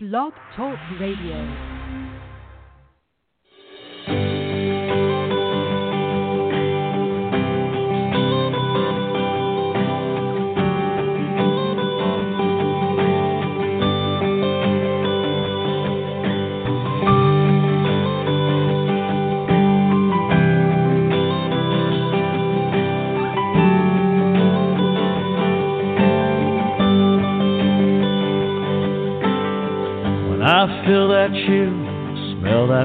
Blog Talk Radio.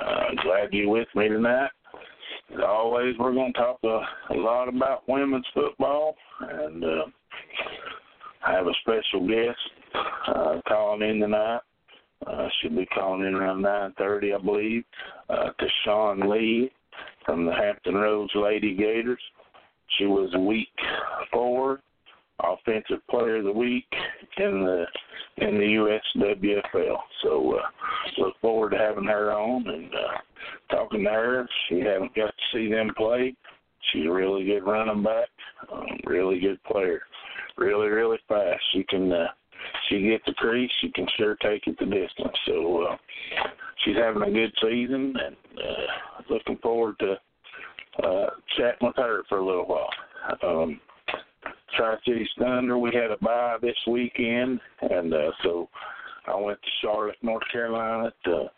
Uh, glad you're with me tonight. As always, we're going to talk a, a lot about women's football, and uh, I have a special guest uh, calling in tonight. Uh, she'll be calling in around 9.30, I believe, uh, to Sean Lee from the Hampton Roads Lady Gators. She was week four offensive player of the week in the in the USWFL. So uh, look forward to having her on and uh, talking to her. She haven't got to see them play. She's a really good running back, um, really good player, really really fast. She can uh, she gets the crease. She can sure take it the distance. So uh, she's having a good season and uh, looking forward to uh, chatting with her for a little while. Um, Tri Cities Thunder. We had a bye this weekend, and uh, so I went to Charlotte, North Carolina to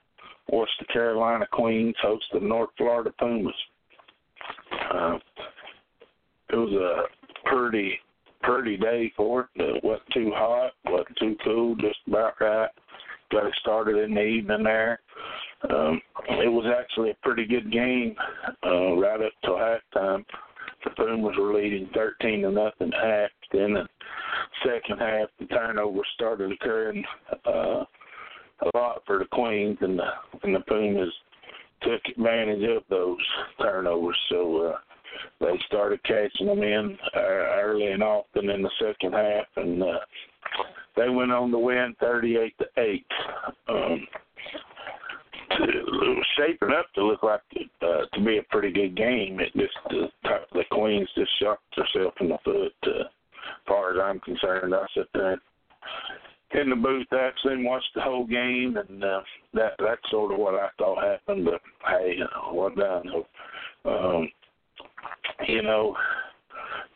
watch the Carolina Queens host the North Florida Pumas. Uh, it was a pretty pretty day for it. It wasn't too hot, wasn't too cool, just about right. Got it started in the evening there. Um, it was actually a pretty good game uh, right up till halftime Pumas were leading 13 to nothing half. Then the second half, the turnovers started occurring uh, a lot for the Queens, and the and the Pumas took advantage of those turnovers. So uh, they started catching them in uh, early and often in the second half, and uh, they went on to win 38 to eight. Um, it was shaping up to look like uh, to be a pretty good game. It just uh, the Queens just shot herself in the foot. Uh, far as I'm concerned, I sat there in the booth actually and watched the whole game, and uh, that that's sort of what I thought happened. But hey, what done? Um, you know,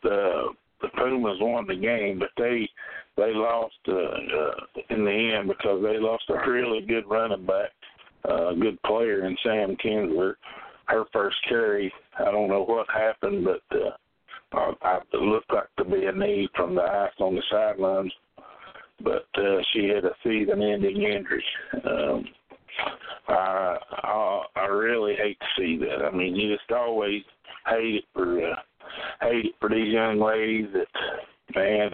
the the Pumas won the game, but they they lost uh, uh, in the end because they lost a really good running back a uh, good player in Sam Kinsler. Her first carry, I don't know what happened, but uh, I, it looked like to be a knee from the ice on the sidelines. But uh, she had a season-ending injury. Um, I, I I really hate to see that. I mean, you just always hate it for uh, hate it for these young ladies. That man,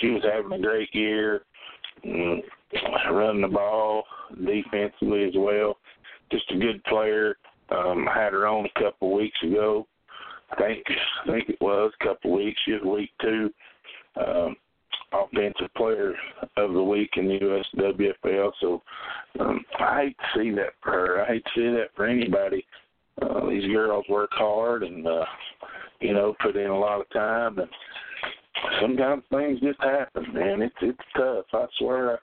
she was having a great year. Mm, running the ball defensively as well. Just a good player. Um, I had her on a couple of weeks ago. I think I think it was a couple of weeks. She was week two. Um, offensive player of the week in the USWFL. So um, I hate to see that for her. I hate to see that for anybody. Uh, these girls work hard and uh, you know put in a lot of time, and sometimes things just happen. Man, it's it's tough. I swear.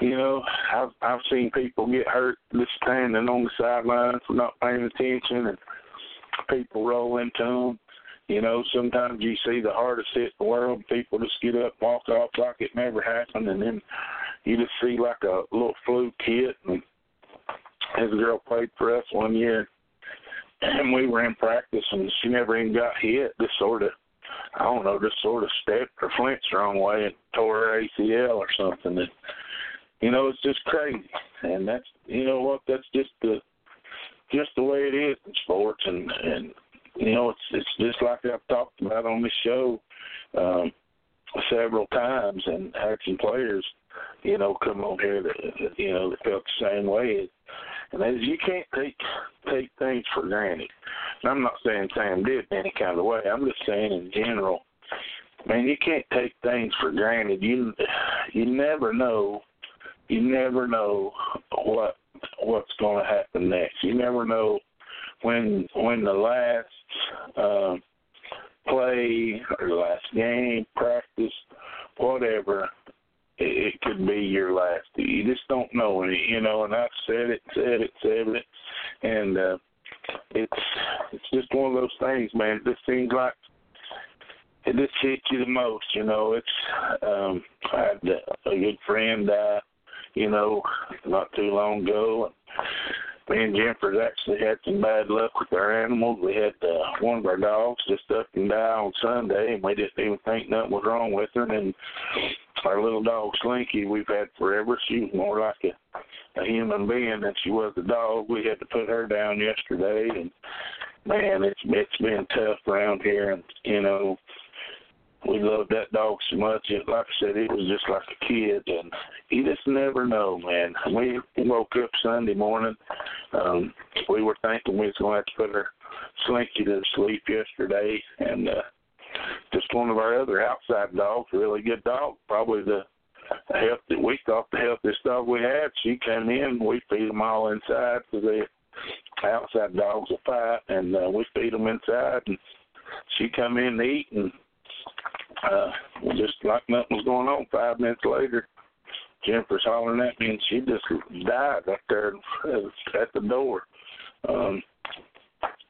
You know, I've I've seen people get hurt just standing on the sidelines for not paying attention, and people roll into them. You know, sometimes you see the hardest hit in the world, people just get up, walk off like it never happened, and then you just see like a little fluke hit. And this girl played for us one year, and we were in practice, and she never even got hit. Just sort of, I don't know, just sort of stepped or flinched the wrong way and tore her ACL or something. And you know, it's just crazy, and that's you know what, that's just the just the way it is in sports, and and you know, it's it's just like I've talked about on this show um, several times, and had players you know, come on here that you know that felt the same way. And is, you can't take take things for granted. And I'm not saying Sam did in any kind of way. I'm just saying in general, man, you can't take things for granted. You you never know. You never know what what's going to happen next. You never know when when the last um, play or last game, practice, whatever, it, it could be your last. You just don't know any, you know. And I've said it, said it, said it, and uh, it's it's just one of those things, man. It just seems like it just hits you the most, you know. It's um, I had a good friend die, you know, not too long ago. Me and Jennifer's actually had some bad luck with our animals. We had uh, one of our dogs just up and die on Sunday, and we didn't even think nothing was wrong with her. And our little dog Slinky, we've had forever. She was more like a, a human being than she was a dog. We had to put her down yesterday, and man, it's it's been tough around here. And you know, we loved that dog so much. It, like I said, it was just like a kid, and you just never know, man. We woke up Sunday morning. Um, we were thinking we was going to have to put our Slinky to sleep yesterday, and uh, just one of our other outside dogs, really good dog, probably the healthy. We thought the healthiest dog we had. She came in. We feed them all inside because they outside dogs will fight, and uh, we feed them inside. And she come in to eat and uh, just like nothing was going on. Five minutes later, Jennifer's hollering at me, and she just died up there at the door. Um,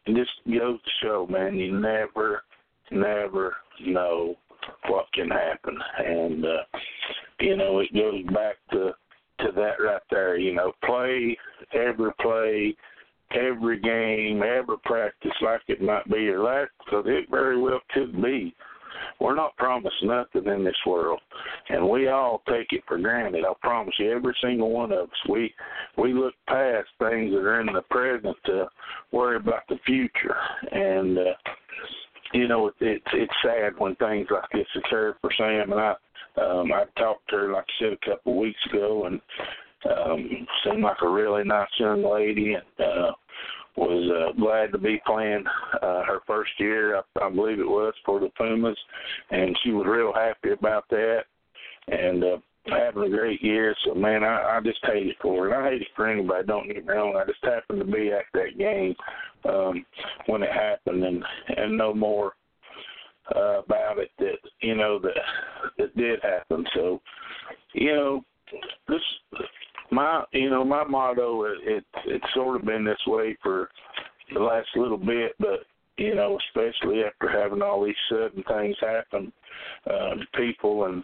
it just goes to show, man, you never, never know what can happen, and uh, you know it goes back to to that right there. You know, play every play, every game, every practice like it might be your last, because it very well could be. We're not promised nothing in this world, and we all take it for granted. I promise you, every single one of us. We we look past things that are in the present to worry about the future, and uh, you know it, it's it's sad when things like this occur for Sam and I. Um, I talked to her, like I said, a couple of weeks ago, and um, seemed like a really nice young lady, and uh, was uh, glad to be playing uh, her first year, I, I believe it was, for the Pumas, and she was real happy about that, and uh, having a great year. So man, I, I just hate it for her. And I hate it for anybody. Don't get me wrong. I just happened to be at that game um, when it happened, and and no more uh, about it that you know that that did happen. So you know this my you know my motto it, it it's sort of been this way for the last little bit, but you know especially after having all these sudden things happen uh, to people and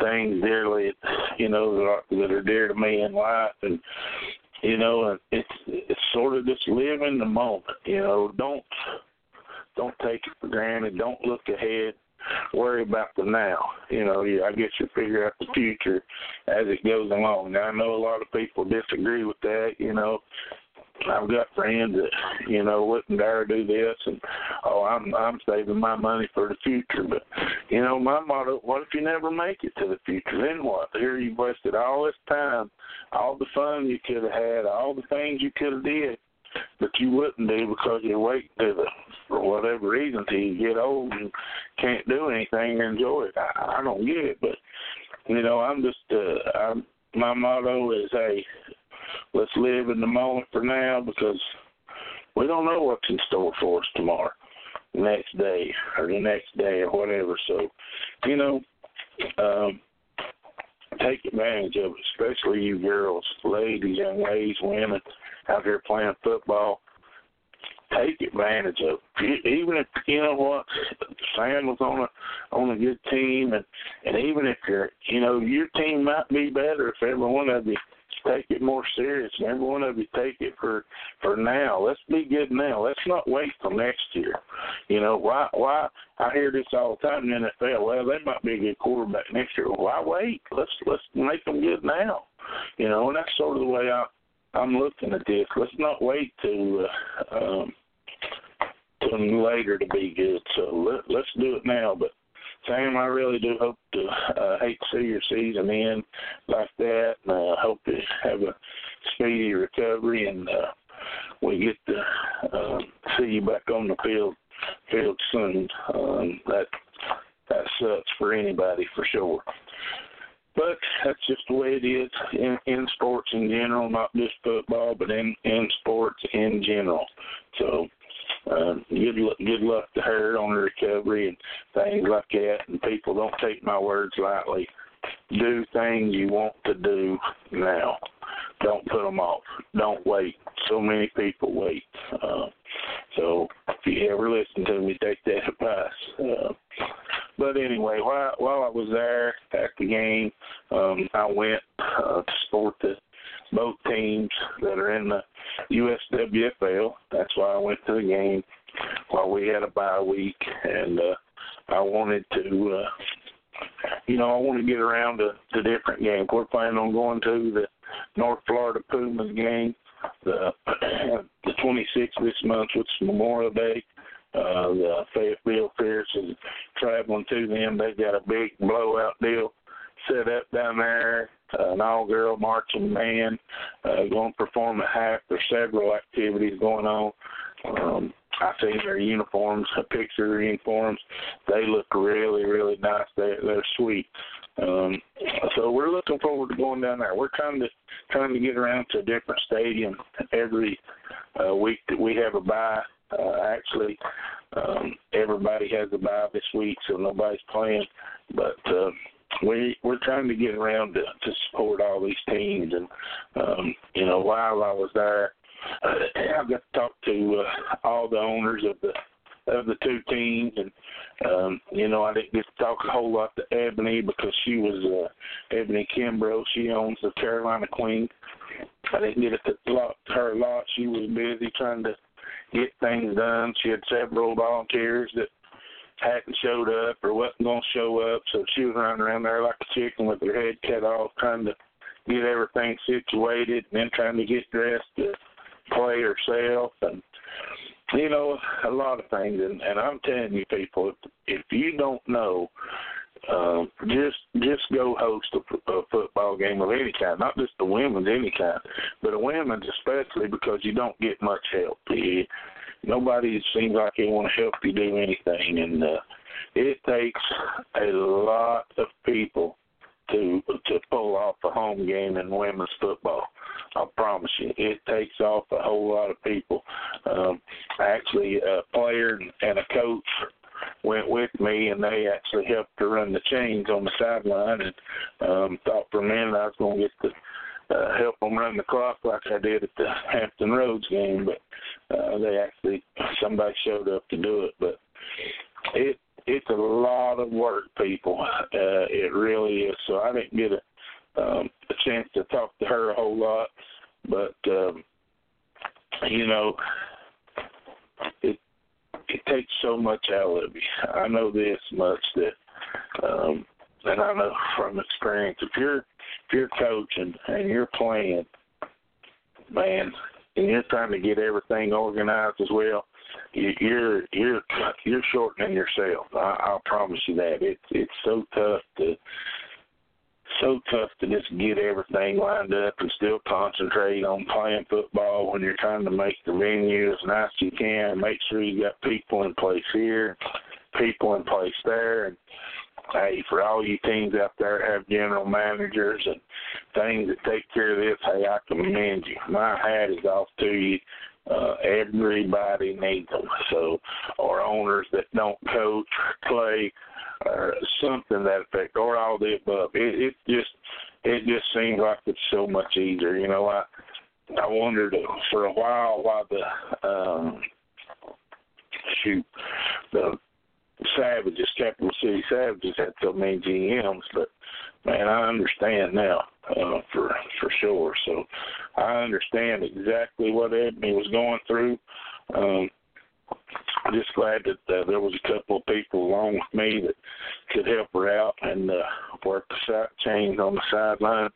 things dearly you know that are, that are dear to me in life and you know it's it's sort of just live in the moment you know. Don't don't take it for granted. Don't look ahead. Worry about the now. You know, I guess you figure out the future as it goes along. Now I know a lot of people disagree with that. You know, I've got friends that you know wouldn't dare do this, and oh, I'm I'm saving my money for the future. But you know, my motto: What if you never make it to the future? Then what? Here you've wasted all this time, all the fun you could have had, all the things you could have did but you wouldn't do because you're waiting to the for whatever reason till you get old and can't do anything or enjoy it. I, I don't get it, but you know, I'm just uh I'm my motto is hey, let's live in the moment for now because we don't know what's in store for us tomorrow, next day or the next day or whatever. So, you know, um take advantage of it, especially you girls, ladies, young ladies, women out here playing football. Take advantage of it. Even if you know what Sam was on a on a good team, and and even if you're you know your team might be better if every one of you take it more serious. And every one of you take it for for now. Let's be good now. Let's not wait till next year. You know why? Why I hear this all the time in the NFL. Well, they might be a good quarterback next year. Why wait? Let's let's make them good now. You know, and that's sort of the way I I'm looking at this. Let's not wait to uh, um, to later to be good. So let, let's do it now. But Sam, I really do hope to uh, hate to see your season end like that. And, uh, hope to have a speedy recovery and uh, we get to uh, see you back on the field field soon. Um, that that sucks for anybody for sure. But that's just the way it is in, in sports in general, not just football, but in in sports in general. So uh, good good luck to her on her recovery and things like that. And people don't take my words lightly. Do things you want to do now. Don't put them off. Don't wait. So many people wait. Uh, so if you ever listen to me, take that advice. Uh, but anyway, while while I was there at the game, um, I went uh, to support the both teams that are in the USWFL. That's why I went to the game while we had a bye week, and uh, I wanted to, uh, you know, I want to get around to, to different games. We're planning on going to the North Florida Pumas game, the the 26th this month, which is Memorial Day. Uh, the Fayetteville Fierce is traveling to them. They've got a big blowout deal set up down there. Uh, an all-girl marching band uh, going to perform at half. There's several activities going on. Um, I see their uniforms, a picture of uniforms. They look really, really nice. They're they're sweet. Um, so we're looking forward to going down there. We're trying to trying to get around to a different stadium every uh, week that we have a bye. Uh, actually, um, everybody has a bye this week, so nobody's playing. But uh, we we're trying to get around to, to support all these teams, and um, you know, while I was there, uh, I got to talk to uh, all the owners of the of the two teams, and um, you know, I didn't get to talk a whole lot to Ebony because she was uh, Ebony Kimbrough. She owns the Carolina Queen. I didn't get to talk to her a lot. She was busy trying to get things done. She had several volunteers that hadn't showed up or wasn't going to show up, so she was running around there like a chicken with her head cut off, trying to get everything situated, and then trying to get dressed to play herself, and you know a lot of things. And, and I'm telling you, people, if, if you don't know um, just just go host a, a football game of any kind, not just the women's any kind, but the women's especially because you don't get much help. You, nobody seems like they want to help you do anything, and uh, it takes a lot of people to to pull off a home game in women's football. I promise you, it takes off a whole lot of people. Um, actually, a player and a coach went with me, and they actually helped to run the chains on the sideline. And um, thought for a minute I was going to get to uh, help them run the clock like I did at the Hampton Roads game, but uh, they actually somebody showed up to do it. But it it's a lot of work, people. Uh, it really is. So I didn't get a um, a chance to talk to her a whole lot, but um, you know, it it takes so much out of you. I know this much that, um, and I know from experience, if you're if you're coaching and you're playing, man, and you're trying to get everything organized as well, you, you're you're you're shortening yourself. I, I'll promise you that. It's it's so tough to so tough to just get everything lined up and still concentrate on playing football when you're trying to make the venue as nice as you can. Make sure you got people in place here, people in place there, and hey, for all you teams out there have general managers and things that take care of this, hey, I commend you. My hat is off to you. Uh, everybody needs them. So, or owners that don't coach, play, or something that effect, or all the above. It, it just it just seems like it's so much easier. You know, I I wondered for a while why the um, shoot the Savages, Capital City Savages, had so many GMs, but man, I understand now uh, for for sure. So I understand exactly what Ebony was going through. Um, I'm just glad that uh, there was a couple of people along with me that could help her out and uh, work the side chains on the sideline.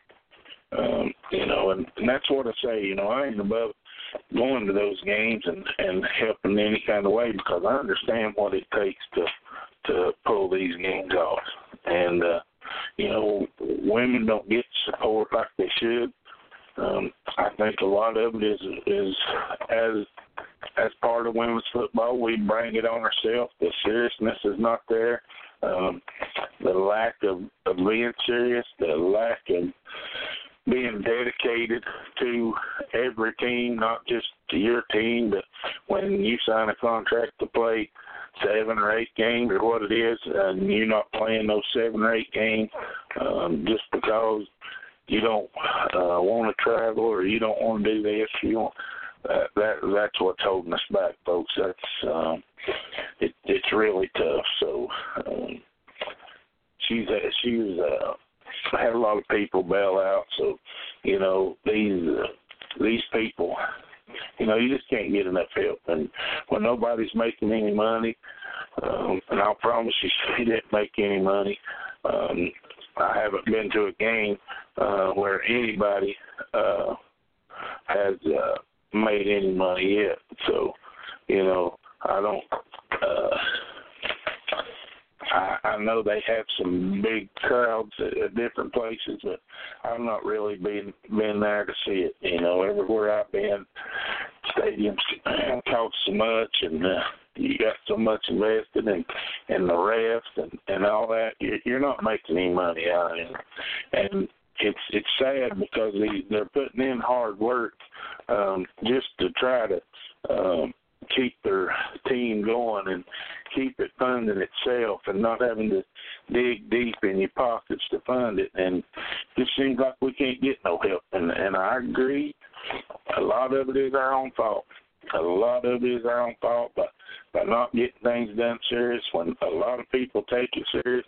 Um, you know, and, and that's what I say. You know, I ain't above going to those games and and helping in any kind of way because I understand what it takes to to pull these games off. And uh, you know, women don't get support like they should. Um, I think a lot of it is is as as part of women's football, we bring it on ourselves. The seriousness is not there. Um, the lack of, of being serious, the lack of being dedicated to every team, not just to your team, but when you sign a contract to play seven or eight games or what it is, and you're not playing those seven or eight games um, just because you don't uh, want to travel or you don't want to do this, you want that, that that's what's holding us back, folks. That's um, it, it's really tough. So um, she's she was uh, had a lot of people bail out. So you know these uh, these people, you know, you just can't get enough help. And when nobody's making any money, um, and I'll promise you, she didn't make any money. Um, I haven't been to a game uh, where anybody uh, has uh, made any money yet. So, you know, I don't. Uh, I, I know they have some big crowds at, at different places, but I've not really been been there to see it. You know, everywhere I've been, stadiums cost so much, and uh, you got so much invested in in the refs and and all that. You're, you're not making any money out of it, and it's it's sad because they they're putting in hard work um, just to try to um, keep their team going and keep it funding itself and not having to dig deep in your pockets to fund it. And it seems like we can't get no help. And and I agree, a lot of it is our own fault. A lot of it is our own fault by by not getting things done serious. When a lot of people take it serious,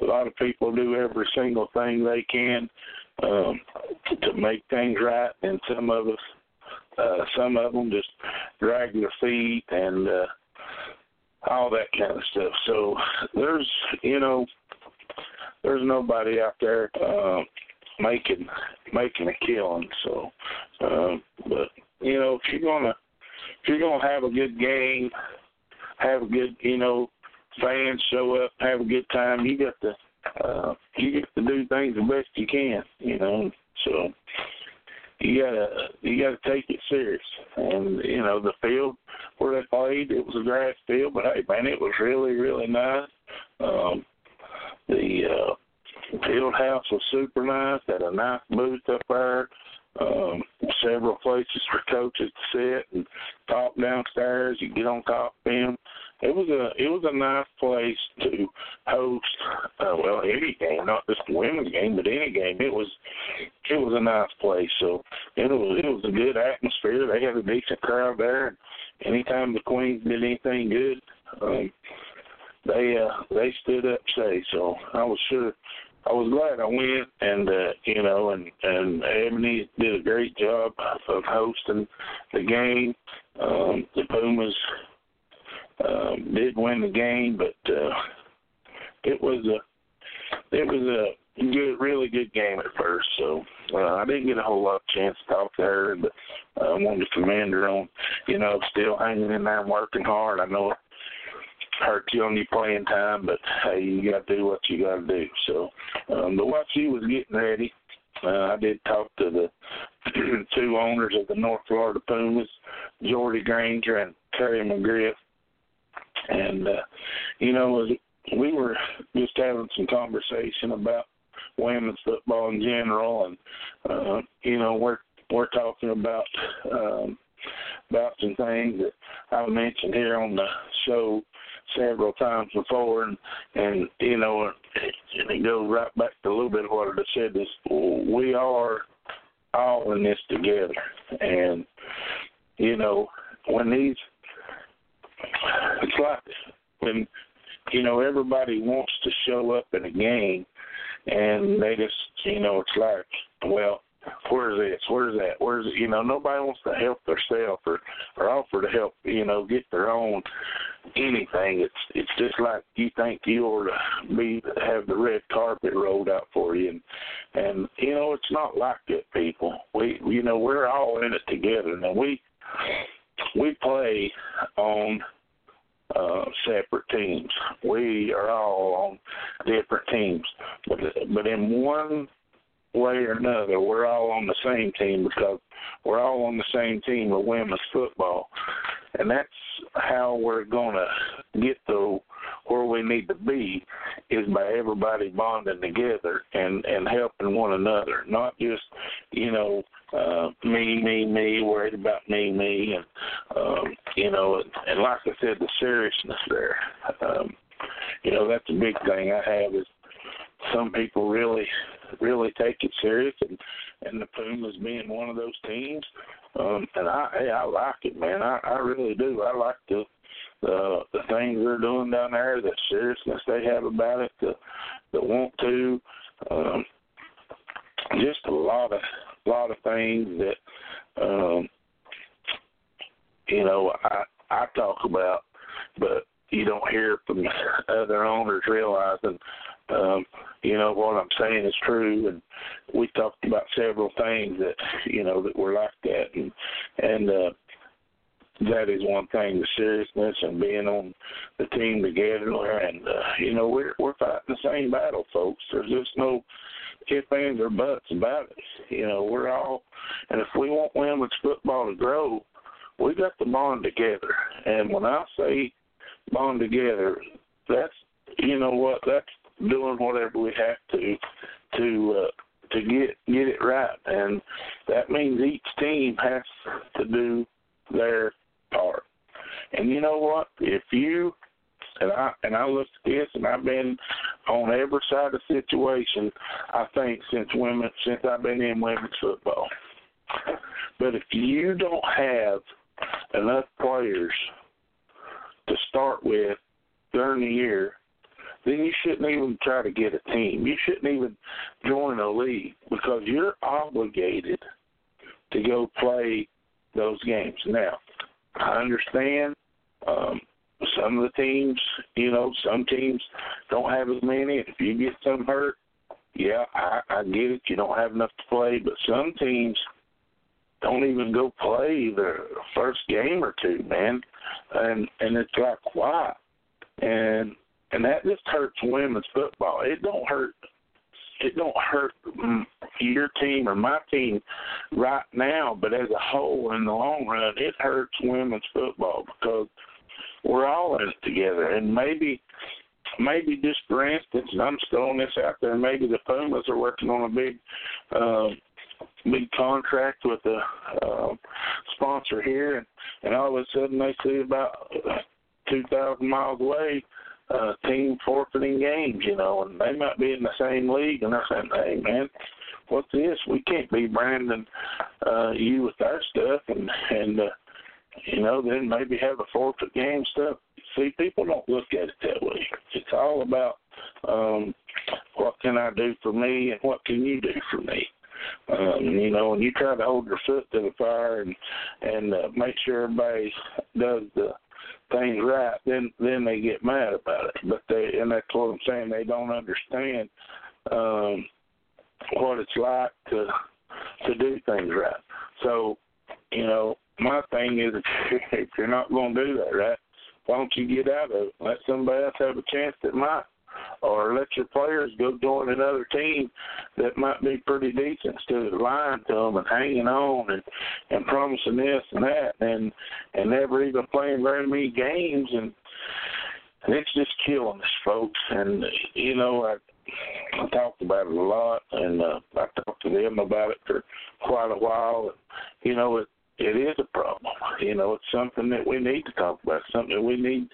a lot of people do every single thing they can um, to make things right, and some of us, uh, some of them just drag their feet and uh, all that kind of stuff. So there's, you know, there's nobody out there uh, making making a killing. So, uh, but you know, if you're gonna if you're gonna have a good game, have a good, you know, fans show up, have a good time. You got to uh, you get to do things the best you can, you know. So you gotta you gotta take it serious. And you know the field where they played, it was a grass field, but hey man, it was really really nice. Um, the uh, field house was super nice. Had a nice booth up there. Um, several places for coaches to sit and talk downstairs. You get on top of them it was a it was a nice place to host uh, well any game, not just the women's game, but any game. It was it was a nice place. So it was it was a good atmosphere. They had a decent crowd there. Anytime the Queens did anything good, um, they uh, they stood up say. So I was sure I was glad I went, and uh, you know, and and Ebony did a great job of hosting the game. Um, the Pumas um, did win the game, but uh, it was a it was a good, really good game at first. So uh, I didn't get a whole lot of chance to talk to her, but uh, I wanted to commend her on, you know, still hanging in there and working hard. I know hurt you on your playing time, but hey, you got to do what you got to do. So, um, while she was getting ready, uh, I did talk to the two owners of the North Florida Pumas, Jordy Granger and Terry McGriff and uh, you know, we were just having some conversation about women's football in general, and uh, you know, we're we're talking about um, about some things that I've mentioned here on the show several times before, and and you know, and it goes right back to a little bit of what I said. Is we are all in this together, and you know, when these it's like when you know everybody wants to show up in a game, and they just you know it's like well where's this, where's that, where's you know nobody wants to help themselves or or offer to help you know get their own anything. It's it's just like you think you ought to be have the red carpet rolled out for you, and and you know it's not like that, people. We you know we're all in it together, and we we play on uh, separate teams. We are all on different teams, but but in one way or another, we're all on the same team because we're all on the same team with women's football, and that's how we're gonna get to where we need to be is by everybody bonding together and and helping one another, not just you know uh, me, me, me, worried about me, me, and um, you know, and, and like I said, the seriousness there. Um, you know, that's a big thing I have is some people really, really take it serious, and and the Pumas being one of those teams. Um, and I, hey, I like it, man. I, I really do. I like the the the things they're doing down there, the seriousness they have about it, the the want to. Um, just a lot of lot of things that um you know I I talk about but you don't hear from other owners realizing um you know what I'm saying is true and we talked about several things that you know that were like that and and uh that is one thing the seriousness and being on the team together and uh, you know we're we're fighting the same battle folks. There's just no if ands or buts about it. You know we're all and if we want women's football to grow we got to bond together. And when i say bond together that's you know what that's doing whatever we have to to uh, to get get it right and that means each team has to do their part. And you know what? If you and I and I look at this and I've been on every side of the situation I think since women since I've been in women's football. But if you don't have enough players to start with during the year, then you shouldn't even try to get a team. You shouldn't even join a league because you're obligated to go play those games. Now, I understand. Um, some of the teams, you know, some teams don't have as many. If you get some hurt, yeah, I, I get it. You don't have enough to play, but some teams don't even go play the first game or two, man. And and it's like why? And and that just hurts women's football. It don't hurt it don't hurt your team or my team right now, but as a whole, in the long run, it hurts women's football because we're all in it together. And maybe, maybe just for instance, I'm throwing this out there, maybe the Pumas are working on a big, uh, big contract with a uh, sponsor here, and, and all of a sudden they see about two thousand miles away uh, team forfeiting games, you know, and they might be in the same league, and they're saying, "Hey, man, what's this? We can't be branding uh, you with our stuff," and and uh, you know, then maybe have a forfeit game stuff. See, people don't look at it that way. It's all about um, what can I do for me, and what can you do for me. Um, you know, and you try to hold your foot to the fire and and uh, make sure everybody does the things right, then then they get mad about it. But they and that's what I'm saying. They don't understand um, what it's like to to do things right. So, you know, my thing is if you're not going to do that right, why don't you get out of it? Let somebody else have a chance that might or let your players go join another team that might be pretty decent instead of lying to them and hanging on and and promising this and that and and never even playing very many games and and it's just killing us folks. And you know I I talked about it a lot and uh, I talked to them about it for quite a while. And you know it it is a problem. You know, it's something that we need to talk about, something we need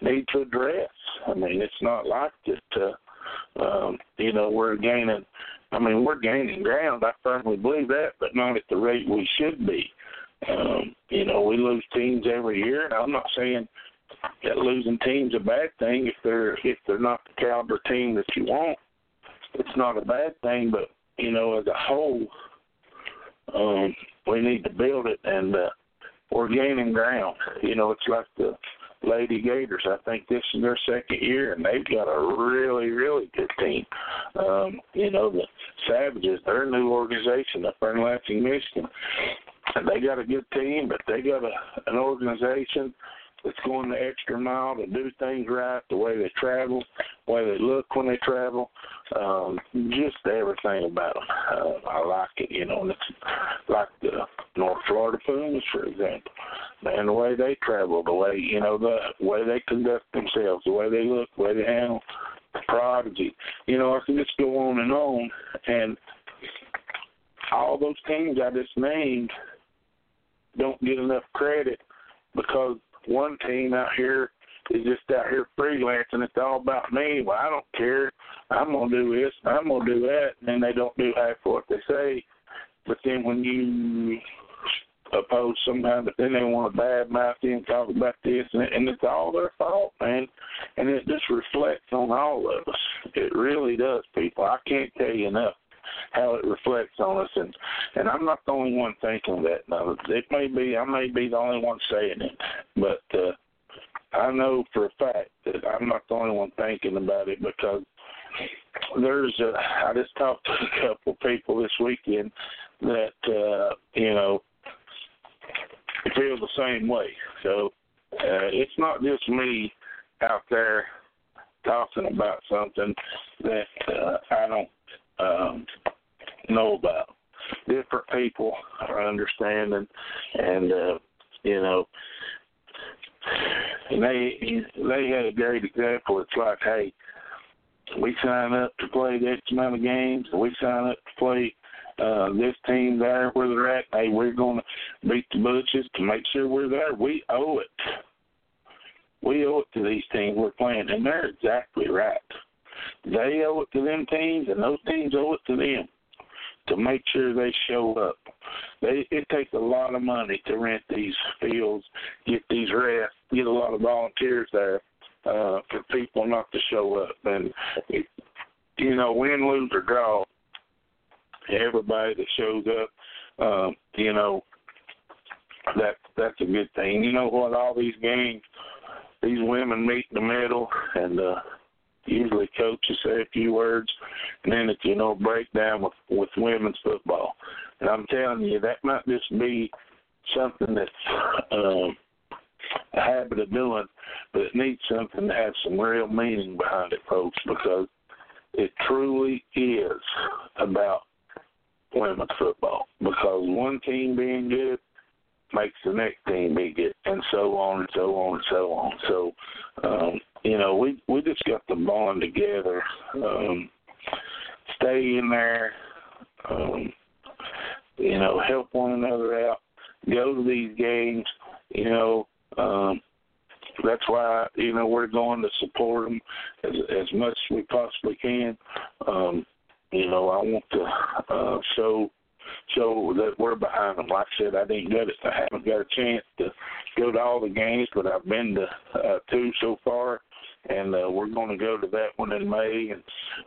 need to address. I mean, it's not like that. Uh, um, you know, we're gaining. I mean, we're gaining ground. I firmly believe that, but not at the rate we should be. Um, you know, we lose teams every year, and I'm not saying that losing teams a bad thing if they're if they're not the caliber team that you want. It's not a bad thing, but you know, as a whole, um, we need to build it, and uh, we're gaining ground. You know, it's like the Lady Gators. I think this is their second year, and they've got a really, really good team. Um, you know, the Savages, they're a new organization up there in Lansing, Michigan. And they got a good team, but they got a an organization that's going the extra mile to do things right, the way they travel, the way they look when they travel, um, just everything about them. Uh, I like it, you know. And it's like the North Florida Pumas, for example, and the way they travel, the way you know, the way they conduct themselves, the way they look, the way they handle the prodigy. You know, I can just go on and on, and all those teams I just named don't get enough credit because one team out here is just out here freelancing. It's all about me. Well, I don't care. I'm gonna do this. I'm gonna do that, and they don't do half what they say. But then when you oppose somebody, but then they want to badmouth you and talk about this, and, and it's all their fault, man. And it just reflects on all of us. It really does, people. I can't tell you enough how it reflects on us and and I'm not the only one thinking that now it may be I may be the only one saying it but uh I know for a fact that I'm not the only one thinking about it because there's a I just talked to a couple people this weekend that uh you know feel the same way. So uh it's not just me out there talking about something that uh, I don't um, know about. Different people are understanding, and uh, you know, and they they had a great example. It's like, hey, we sign up to play this amount of games. We sign up to play uh, this team there where they're at. Hey, we're to beat the Butches to make sure we're there. We owe it. We owe it to these teams we're playing, and they're exactly right. They owe it to them teams, and those teams owe it to them to make sure they show up. They it takes a lot of money to rent these fields, get these refs, get a lot of volunteers there uh, for people not to show up. And it, you know, win, lose or draw, everybody that shows up, um, you know, that that's a good thing. You know what? All these games, these women meet in the middle, and uh, usually coaches say a few words, and then it's you know breakdown with with women's football. And I'm telling you, that might just be something that's um, a habit of doing, but it needs something to have some real meaning behind it, folks, because it truly is about women's football. Because one team being good makes the next team be good, and so on and so on and so on. So, um, you know, we we just got to bond together, um, stay in there, um, you know, help one another out, go to these games, you know. Um, that's why you know we're going to support them as as much as we possibly can. Um, you know, I want to uh, show show that we're behind them. Like I said, I didn't get it. I haven't got a chance to go to all the games, but I've been to uh, two so far, and uh, we're going to go to that one in May. And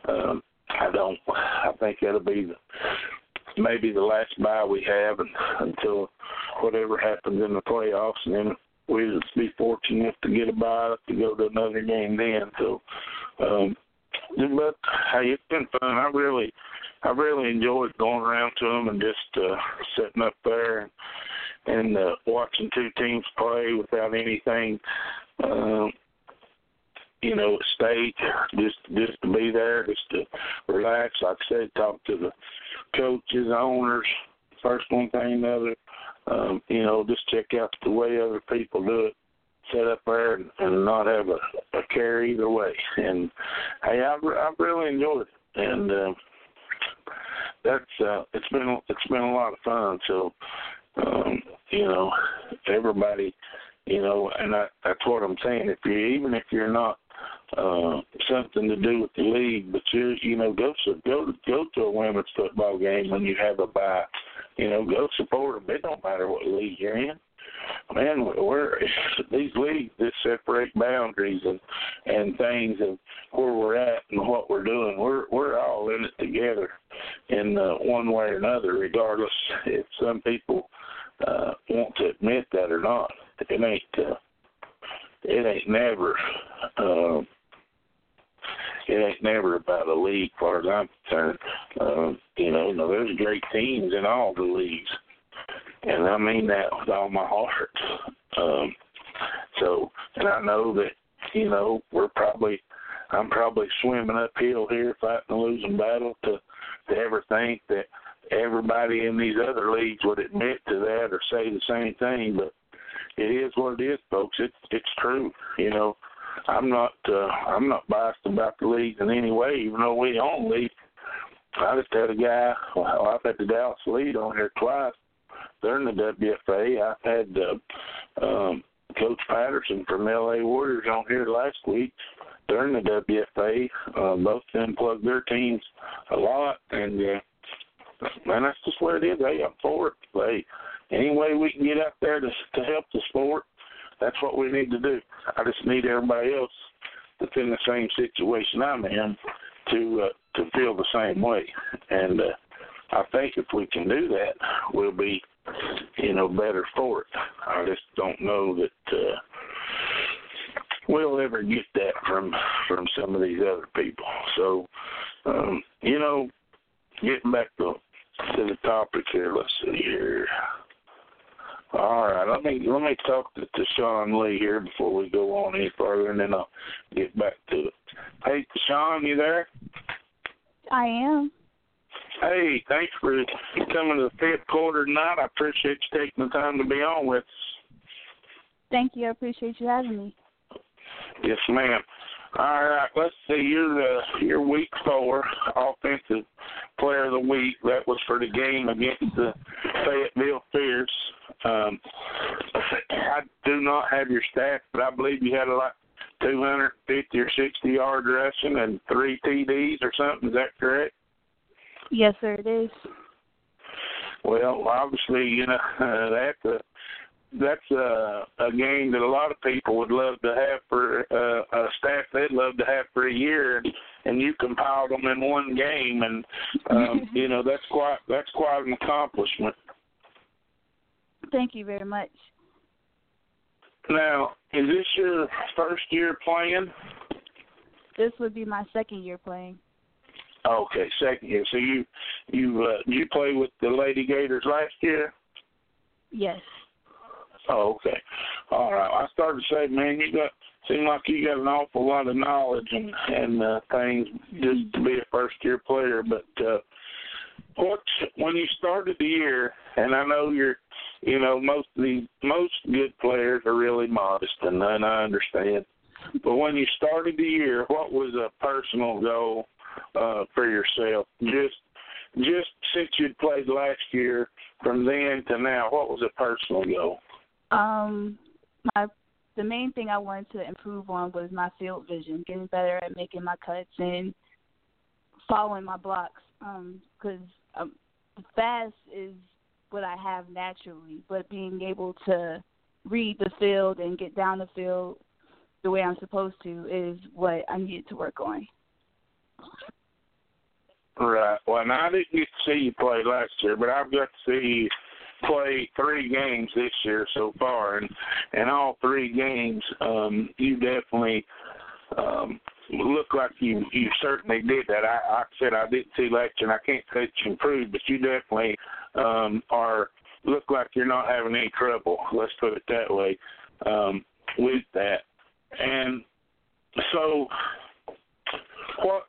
um, I don't. I think that'll be the, maybe the last bye we have, and, until whatever happens in the playoffs, and then we'll be fortunate to get a bye to go to another game then. So. Um, but hey, it's been fun. I really, I really enjoyed going around to them and just uh, sitting up there and, and uh, watching two teams play without anything, um, you know, stake. Just, just to be there, just to relax. Like I said, talk to the coaches, owners, first one thing, the other. Um, you know, just check out the way other people do it Set up there and, and not have a, a care either way. And hey, I've I've really enjoyed it, and uh, that's uh, it's been it's been a lot of fun. So um, you know, everybody, you know, and I, that's what I'm saying. If you even if you're not uh, something to do with the league, but you you know go go go to a women's football game when you have a bye. You know, go support them. It don't matter what league you're in man, we're these leagues that separate boundaries and and things and where we're at and what we're doing. We're we're all in it together in uh, one way or another, regardless if some people uh, want to admit that or not. It ain't uh, it ain't never. Uh, it ain't never about a league, far as I'm concerned. Um, you know, no, there's great teams in all the leagues and I mean that with all my heart. Um, So, and I know that you know we're probably I'm probably swimming uphill here, fighting a losing battle to to ever think that everybody in these other leagues would admit to that or say the same thing, but it is what it is, folks. It's it's true. You know, I'm not uh, I'm not biased about the leagues in any way, even though we own leagues. I just had a guy. Well, I've had the Dallas Elite on here twice. They're in the WFA. I've had uh, um, Coach Patterson from LA Warriors on here last week. They're in the WFA. Uh, both of them plug their teams a lot, and uh, man, that's just what it is. Hey, I'm for it. Hey, any way we can get out there to to help what we need to do. I just need everybody else that's in the same situation I'm in to uh, to feel the same way. And uh, I think if we can do that, we'll be, you know, better for it. I just don't know that uh, we'll ever get that from from some of these other people. So, um, you know, getting back to to the topic here. Let's see here. All right, let me let me talk to, to Sean Leigh here before we go on any further, and then I'll get back to it. Hey, Sean, you there? I am. Hey, thanks for coming to the fifth quarter tonight. I appreciate you taking the time to be on with us. Thank you. I appreciate you having me. Yes, ma'am. All right, let's see. You're uh, you're week four offensive player of the week. That was for the game against the Fayetteville Fierce. Um, I do not have your stats, but I believe you had a lot 250 or 60 yard rushing and three TDs or something. Is that correct? Yes, sir, it is. Well, obviously, you know uh, that's a that's a, a game that a lot of people would love to have for uh, a staff they'd love to have for a year, and, and you compiled them in one game, and um, you know that's quite that's quite an accomplishment. Thank you very much. Now, is this your first year playing? This would be my second year playing. Okay, second year. So you you uh, you played with the Lady Gators last year? Yes. Oh, okay. All right. I started to say, man, you got seem like you got an awful lot of knowledge and and uh, things just to be a first year player. But uh, what when you started the year, and I know you're, you know, most the most good players are really modest, and, and I understand. But when you started the year, what was a personal goal uh, for yourself? Just just since you'd played last year, from then to now, what was a personal goal? Um, my the main thing I wanted to improve on was my field vision, getting better at making my cuts and following my blocks. Um, because um, fast is what I have naturally, but being able to read the field and get down the field the way I'm supposed to is what I needed to work on. Right. Well, I didn't get to see you play last year, but I've got to see you play three games this year so far, and and all three games, um, you definitely um, look like you you certainly did that. I, I said I didn't see last and I can't say you improved, but you definitely um, are look like you're not having any trouble. Let's put it that way um, with that. And so, what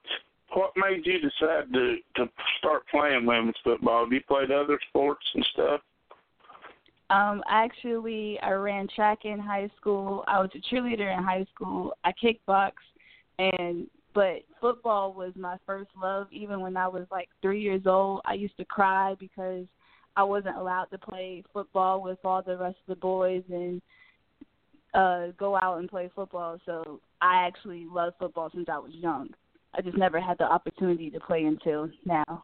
what made you decide to to start playing women's football? Have you played other sports and stuff? Um, actually, I ran track in high school. I was a cheerleader in high school. I kickboxed, and but football was my first love. Even when I was like three years old, I used to cry because I wasn't allowed to play football with all the rest of the boys and uh go out and play football. So I actually loved football since I was young. I just never had the opportunity to play until now.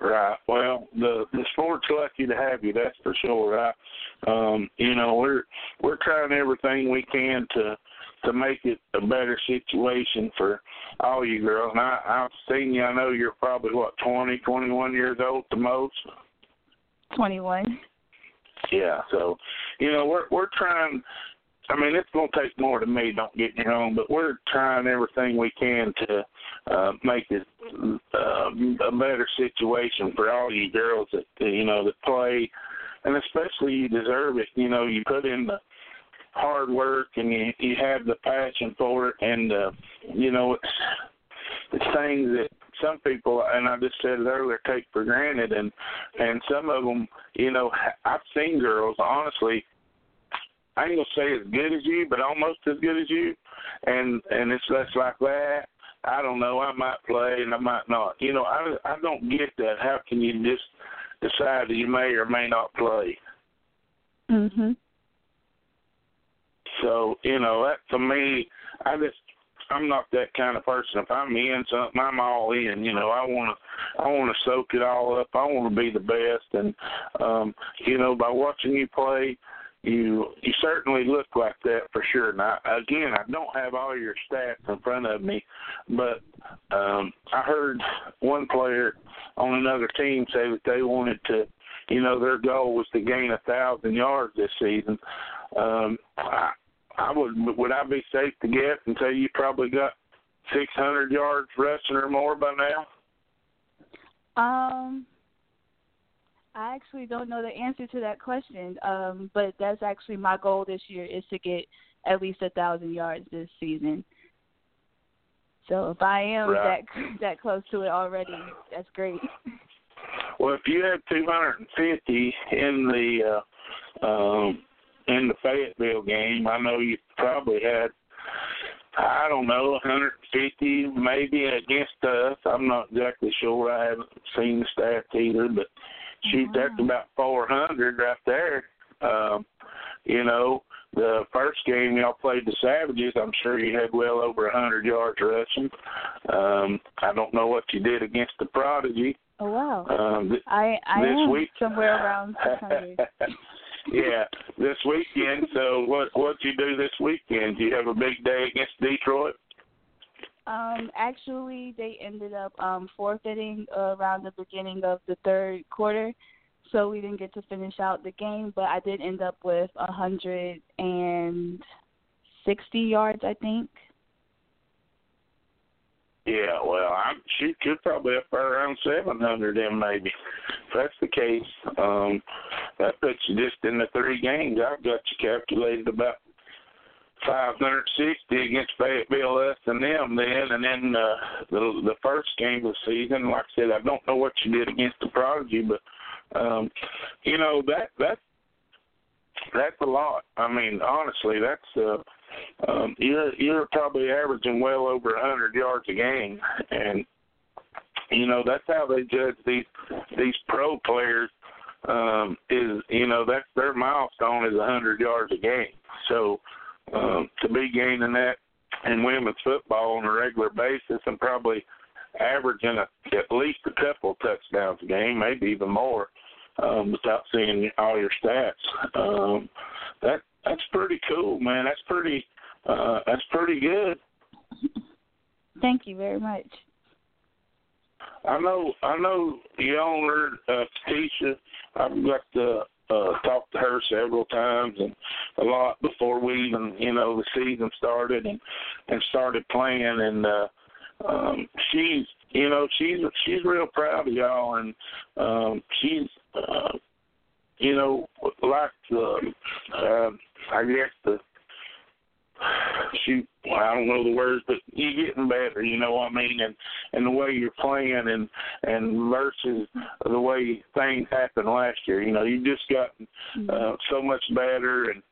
Right. Well, the the sport's lucky to have you. That's for sure. Right. Um, you know, we're we're trying everything we can to to make it a better situation for all you girls. And I, I've seen you. I know you're probably what twenty, twenty-one years old the most. Twenty-one. Yeah. So, you know, we're we're trying I mean, it's going to take more than me. Don't get me wrong, but we're trying everything we can to uh, make it uh, a better situation for all you girls that you know that play, and especially you deserve it. You know, you put in the hard work and you you have the passion for it and uh you know it's it's things that some people and I just said it earlier take for granted and and some of them you know I've seen girls honestly I ain't gonna say as good as you but almost as good as you and and it's less like that I don't know I might play and I might not you know I I don't get that how can you just decide that you may or may not play Mhm. So you know that to me, I just I'm not that kind of person. If I'm in something, I'm all in. You know, I want to I want to soak it all up. I want to be the best, and um, you know, by watching you play, you you certainly look like that for sure. Now, again, I don't have all your stats in front of me, but um, I heard one player on another team say that they wanted to, you know, their goal was to gain a thousand yards this season. Um, I, I would would I be safe to guess and say you probably got six hundred yards rushing or more by now? Um, I actually don't know the answer to that question. Um, but that's actually my goal this year is to get at least a thousand yards this season. So if I am Right. that that close to it already, that's great. Well, if you have 250 in the uh, um, in the Fayetteville game, I know you probably had I don't know 150 maybe against us. I'm not exactly sure. I haven't seen the stats either, but shoot, that's about 400 right there. Um, you know, the first game y'all played the Savages, I'm sure you had well over 100 yards rushing. Um, I don't know what you did against the Prodigy. Oh wow. Um, th- I I this am week somewhere around six hundred. yeah, this weekend. So what what you do this weekend? Do you have a big day against Detroit? Um, actually, they ended up um, forfeiting uh, around the beginning of the third quarter, so we didn't get to finish out the game. But I did end up with hundred and sixty yards, I think. Yeah, well, I'm shoot, you're probably up there around seven hundred then maybe. If that's the case, um, that puts you just in the three games. I've got you calculated about five hundred sixty against Fayetteville less than them then and then uh the the first game of the season, like I said, I don't know what you did against the Prodigy, but um, you know, that that that's a lot. I mean, honestly, that's uh um, you're you're probably averaging well over a hundred yards a game, and you know that's how they judge these these pro players. Um, is you know that's their milestone is a hundred yards a game. So um, to be gaining that in women's football on a regular basis and probably averaging a, at least a couple touchdowns a game, maybe even more, um, without seeing all your stats. Um, that that's pretty cool, man. That's pretty uh that's pretty good. Thank you very much. I know I know the owner, uh Tisha, I've got to uh talk to her several times and a lot before we even, you know, the season started and and started playing. And uh um she's you know, she's she's real proud of y'all. And um she's uh you know, like the uh, I guess the shoot, I don't know the words, but you're getting better. You know what I mean? And and the way you're playing, and and versus the way things happened last year. You know, you just gotten uh, so much better. And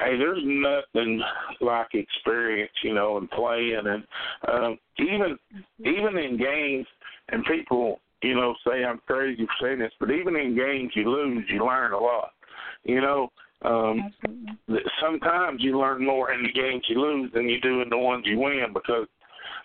hey, there's nothing like experience. You know, and playing, and um, even even in games, and people. You know, say I'm crazy for saying this, but even in games you lose, you learn a lot. You know, um, Absolutely. sometimes you learn more in the games you lose than you do in the ones you win because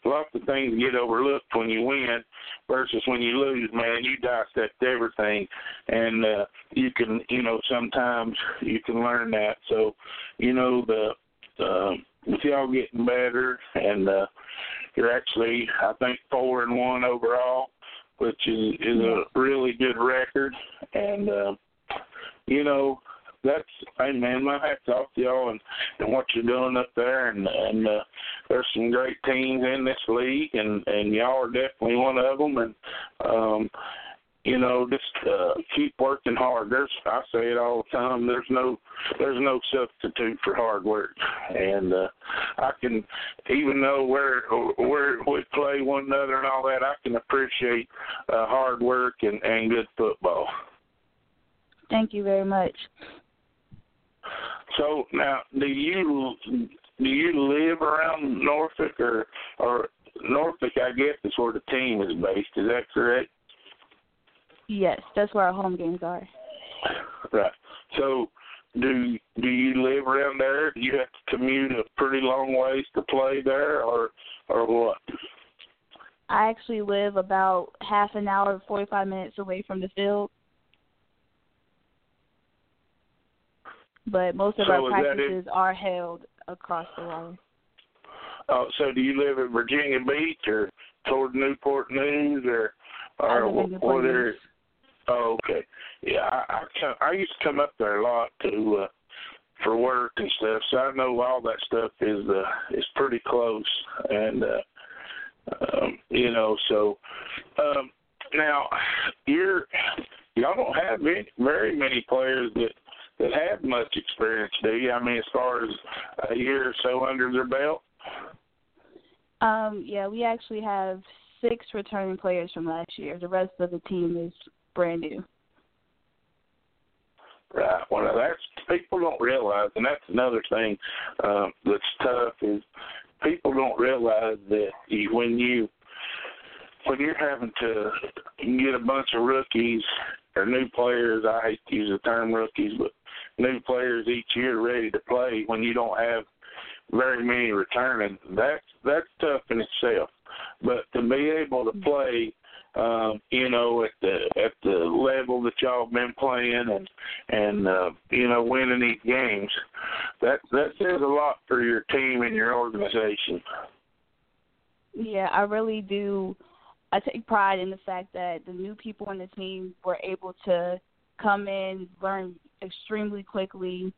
lots of things get overlooked when you win versus when you lose, man, you dissect everything and uh you can you know, sometimes you can learn that. So, you know, the um with y'all getting better and uh you're actually I think four and one overall, which is is a really good record and uh you know, that's hey man, my hat's off to y'all and, and what you're doing up there and and uh, there's some great teams in this league and and y'all are definitely one of them and um you know, just uh, keep working hard. There's, I say it all the time. There's no, there's no substitute for hard work, and uh, I can, even though we're we're we play one another and all that, I can appreciate uh, hard work and and good football. Thank you very much. So now, do you do you live around Norfolk or or Norfolk? I guess is where the team is based. Is that correct? Yes, that's where our home games are. Right. So, do do you live around there? Do you have to commute a pretty long ways to play there, or or what? I actually live about half an hour, forty five minutes away from the field. But most of So our practices are held across the line. Oh, so do you live in Virginia Beach or toward Newport News or or live in what? Newport what area? News. Oh, okay. Yeah, I I, come, I used to come up there a lot to uh, for work and stuff, so I know all that stuff is uh, is pretty close, and uh, um, you know, so um, now you're y'all don't have any, very many players that that have much experience, do you? I mean, as far as a year or so under their belt. Um, yeah, we actually have six returning players from last year. The rest of the team is brand new. Right. Well, that's people don't realize, and that's another thing um, that's tough is people don't realize that you, when you when you're having to get a bunch of rookies or new players, I hate to use the term rookies, but new players each year ready to play when you don't have very many returning, that's that's tough in itself. But to be able to play um, you know, at the at the level that y'all been playing and and uh, you know, winning these games, that that says a lot for your team and your organization. Yeah, I really do. I take pride in the fact that the new people on the team were able to come in, learn extremely quickly,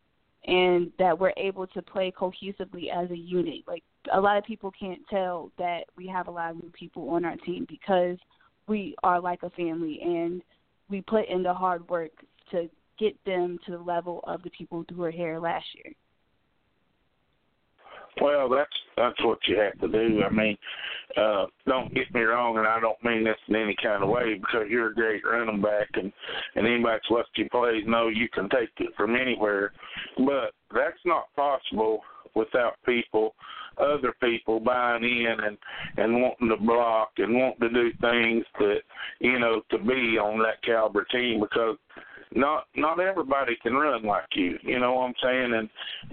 and that we're able to play cohesively as a unit. Like a lot of people can't tell that we have a lot of new people on our team because we are like a family and we put in the hard work to get them to the level of the people who were here last year. Well, that's that's what you have to do. I mean, uh, don't get me wrong, and I don't mean this in any kind of way because you're a great running back, and and anybody that's watched you plays know you can take it from anywhere. But that's not possible without people, other people buying in and and wanting to block and wanting to do things that you know to be on that caliber team because not not everybody can run like you. You know what I'm saying? And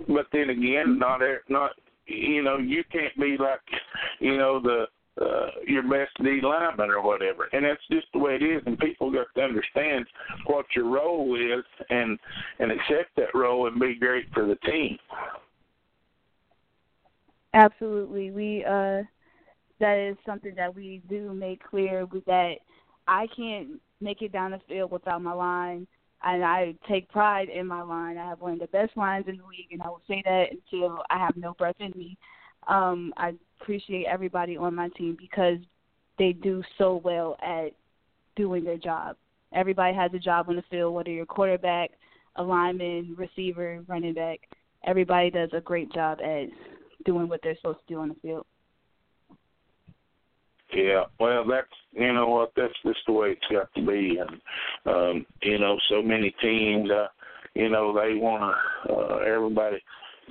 but then again, not not you know you can't be like you know the uh, your best D lineman or whatever, and that's just the way it is. And people got to understand what your role is and and accept that role and be great for the team. Absolutely. We uh that is something that we do make clear that I can't make it down the field without my line and I take pride in my line. I have one of the best lines in the league and I will say that until I have no breath in me. Um I appreciate everybody on my team because they do so well at doing their job. Everybody has a job on the field, whether you're quarterback, a lineman, receiver, running back. Everybody does a great job at doing what they're supposed to do on the field. Yeah, well, that's you know what that's just the way it's got to be, and um, you know, so many teams, uh, you know, they want to. Uh, everybody,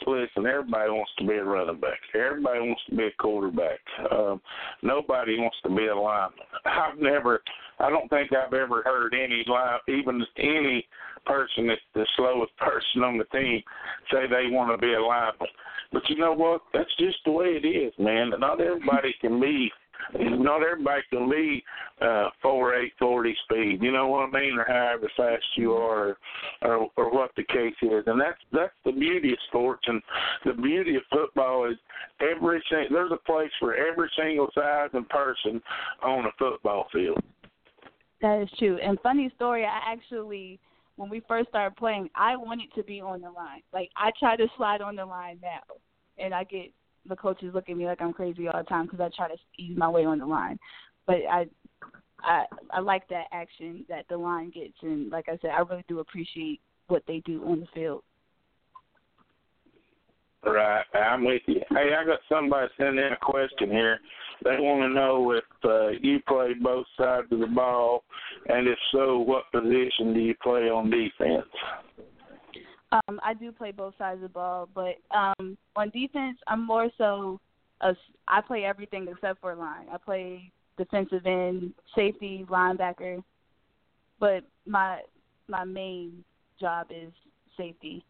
listen, everybody wants to be a running back. Everybody wants to be a quarterback. Um, nobody wants to be a lineman. I've never, I don't think I've ever heard any line, even any person that's the slowest person on the team say they want to be a lineman. But you know what? That's just the way it is, man. Not everybody can be not everybody can be uh four eight forty speed, you know what I mean, or however fast you are or or what the case is. And that's that's the beauty of sports and the beauty of football is every sing- there's a place for every single size and person on a football field. That is true. And funny story, I actually when we first started playing, I wanted to be on the line. Like I try to slide on the line now, and I get the coaches look at me like I'm crazy all the time because I try to ease my way on the line. But I I I like that action that the line gets, and like I said, I really do appreciate what they do on the field. Right, I'm with you. Hey, I got somebody sending in a question here. They want to know if uh, you play both sides of the ball, and if so, what position do you play on defense? Um, I do play both sides of the ball, but um, on defense, I'm more so. A, I play everything except for line. I play defensive end, safety, linebacker, but my my main job is safety.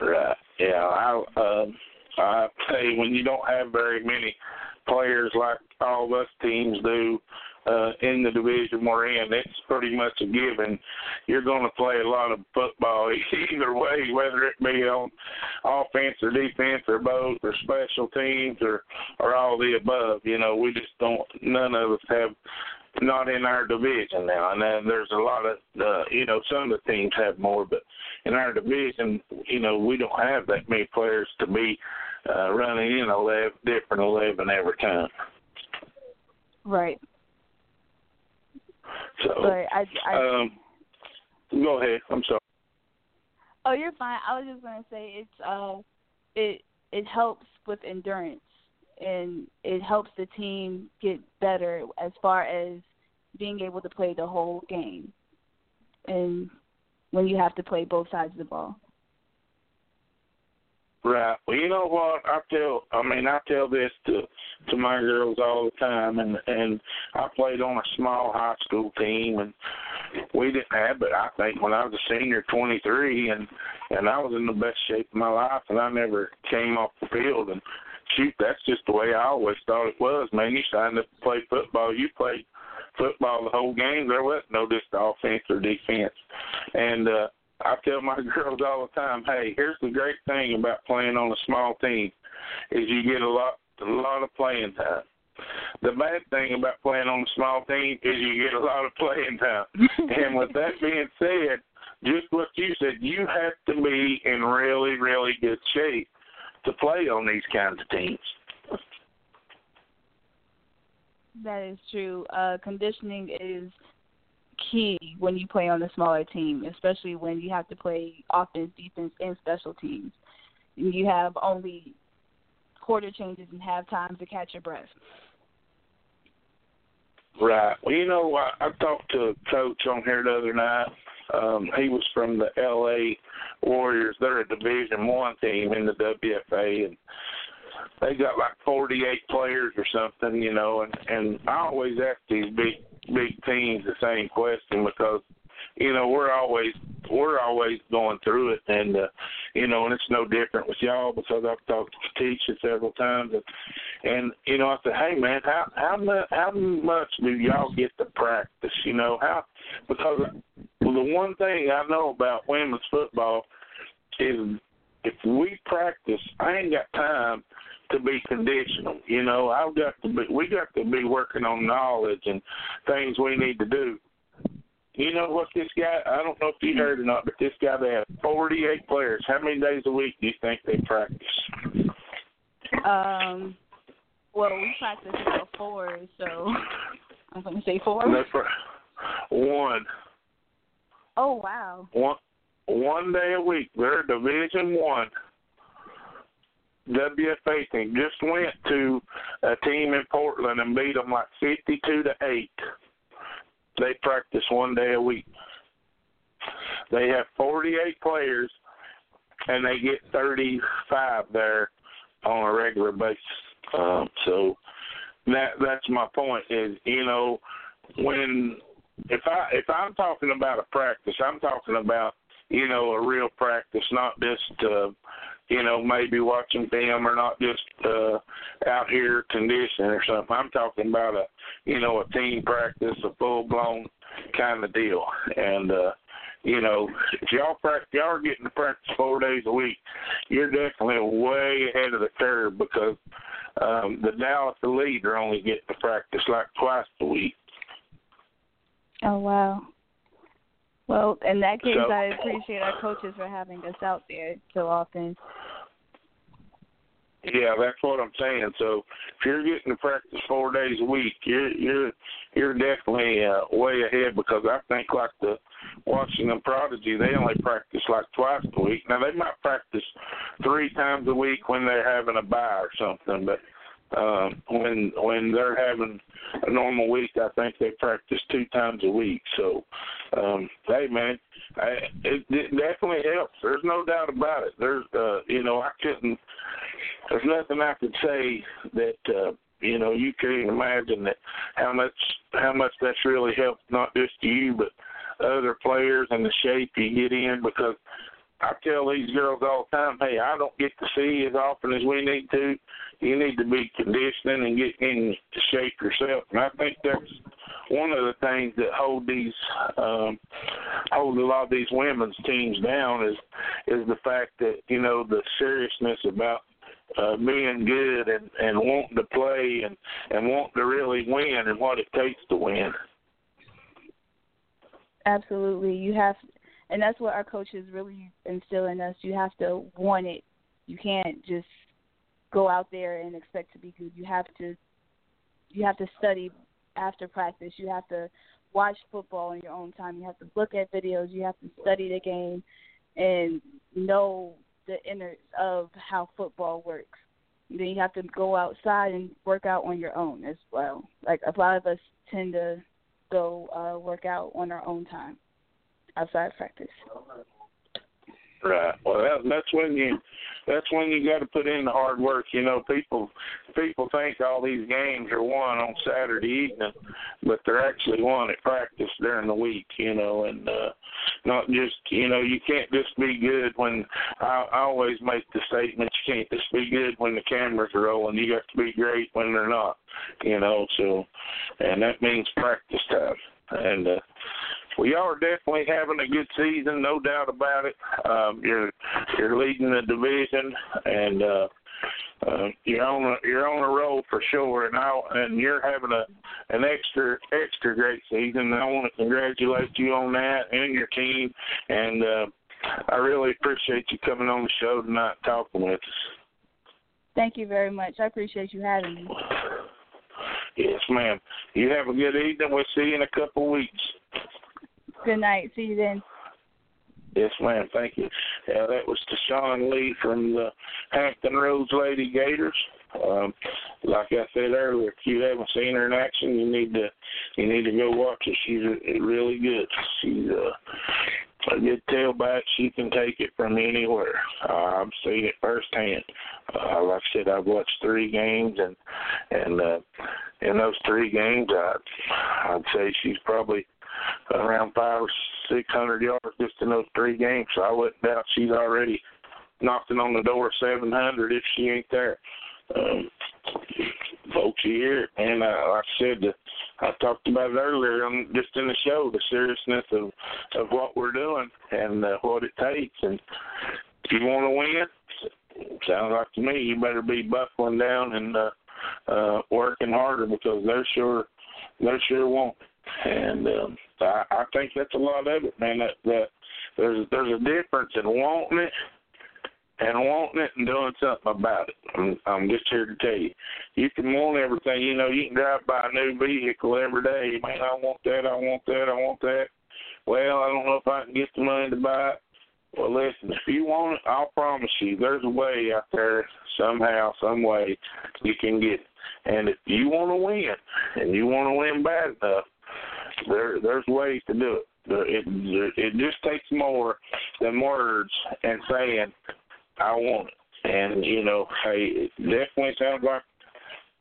Right. Yeah. I um I say when you don't have very many players like all of us teams do uh in the division we're in, it's pretty much a given. You're gonna play a lot of football either way, whether it be on offense or defense or both or special teams or or all the above. You know, we just don't none of us have not in our division now. And then there's a lot of, uh, you know, some of the teams have more, but in our division, you know, we don't have that many players to be uh, running in 11, different 11 every time. Right. So, but I, I um, go ahead. I'm sorry. Oh, you're fine. I was just gonna say it's uh, it it helps with endurance and it helps the team get better as far as being able to play the whole game. And when you have to play both sides of the ball. Right. Well, you know what? I tell. I mean, I tell this to to my girls all the time, and and I played on a small high school team, and we didn't have it. I think when I was a senior, 23, and and I was in the best shape of my life, and I never came off the field. And shoot, that's just the way I always thought it was. Man, you signed up to play football, you played football the whole game. There wasn't no just offense or defense, and. uh I tell my girls all the time, hey, here's the great thing about playing on a small team is you get a lot a lot of playing time. The bad thing about playing on a small team is you get a lot of playing time. and with that being said, just what you said, you have to be in really, really good shape to play on these kinds of teams. That is true. Uh, conditioning is key when you play on a smaller team, especially when you have to play offense, defense, and special teams. You have only quarter changes and half time to catch your breath. Right. Well, you know, I, I talked to a coach on here the other night. Um, he was from the L.A. Warriors. They're a Division One team in the WFA, and they got like 48 players or something, you know. And and I always ask these big big teams the same question because you know we're always we're always going through it and uh you know and it's no different with y'all because I've talked to Tisha several times and and you know I said hey man how how much how much do y'all get to practice you know how because the one thing I know about women's football is if we practice I ain't got time to be conditional. You know, I've got to be. We got to be working on knowledge and things we need to do. You know what this guy? I don't know if you heard or not, but this guy they have 48 players. How many days a week do you think they practice? Um. Well, we practice until four, so I'm going to say four. That's right. One. Oh wow. One one day a week. They're Division One. WFA team just went to a team in Portland and beat them like 52 to 8. They practice one day a week. They have 48 players and they get 35 there on a regular basis. Um, so that that's my point is you know when if I if I'm talking about a practice, I'm talking about you know a real practice, not just uh, you know, maybe watching film or not just uh out here conditioning or something. I'm talking about a you know, a team practice, a full blown kind of deal. And uh you know, if y'all practice, y'all are getting to practice four days a week, you're definitely way ahead of the curve because um, the Dallas Elite are only getting to practice like twice a week. Oh wow! Well, in that case, So- I appreciate our coaches for having us out there so often. Yeah, that's what I'm saying. So if you're getting to practice four days a week, you're you're you're definitely uh, way ahead because I think like the Washington Prodigy, they only practice like twice a week. Now they might practice three times a week when they're having a bye or something, but um, when when they're having a normal week, I think they practice two times a week. So, um, hey man, I, it, it definitely helps. There's no doubt about it. There's, uh, you know, I couldn't. There's nothing I could say that uh, you know you can imagine that how much how much that's really helped not just you but other players and the shape you get in because I tell these girls all the time, hey, I don't get to see as often as we need to. You need to be conditioning and get in shape yourself. And I think that's one of the things that hold these um hold a lot of these women's teams down is is the fact that, you know, the seriousness about uh being good and, and wanting to play and, and wanting to really win and what it takes to win. Absolutely. You have and that's what our coaches really instill in us. You have to want it. You can't just go out there and expect to be good. You have to you have to study after practice. You have to watch football in your own time. You have to look at videos. You have to study the game and know the innards of how football works. Then you have to go outside and work out on your own as well. Like a lot of us tend to go uh work out on our own time outside practice. Right. Well, that, that's when you that's when you got to put in the hard work. You know, people people think all these games are won on Saturday evening, but they're actually won at practice during the week. You know, and uh, not just you know you can't just be good when I, I always make the statement you can't just be good when the cameras are rolling. You got to be great when they're not. You know, so and that means practice time. And uh, we are definitely having a good season, no doubt about it. Um, you're you're leading the division, and uh, uh, you're on a you're on a roll for sure. And I and you're having a an extra extra great season. I want to congratulate you on that and your team. And uh, I really appreciate you coming on the show tonight, talking with us. Thank you very much. I appreciate you having me. Yes, ma'am. You have a good evening. We'll see you in a couple of weeks. Good night. See you then. Yes, ma'am. Thank you. Yeah, that was T'Shaun Leigh from the Hampton Roads Lady Gators. Um, like I said earlier, if you haven't seen her in action, you need to you need to go watch her. She's really good. She's uh, a good tailback. She can take it from anywhere. Uh, I've seen it firsthand. Uh, like I said, I've watched three games, and and uh, in those three games, I I'd say she's probably around five or six hundred yards just in those three games. So I wouldn't doubt she's already knocking on the door seven hundred if she ain't there. Um, folks here, and uh, like I said, the, I talked about it earlier, on, just in the show, the seriousness of of what we're doing and uh, what it takes. And if you want to win, sounds like to me, you better be buckling down and uh, uh, working harder because they're sure they're sure won't. And um, I, I think that's a lot of it, man. That, that there's there's a difference in wanting it and wanting it and doing something about it. I'm, I'm just here to tell you, you can want everything. You know, you can drive by a new vehicle every day. Man, I want that. I want that. I want that. Well, I don't know if I can get the money to buy it. Well, listen, if you want it, I'll promise you there's a way out there somehow, some way you can get it. And if you want to win, and you want to win bad enough, there there's ways to do it. It it just takes more than words and saying I want it. And you know, hey, it definitely sounds like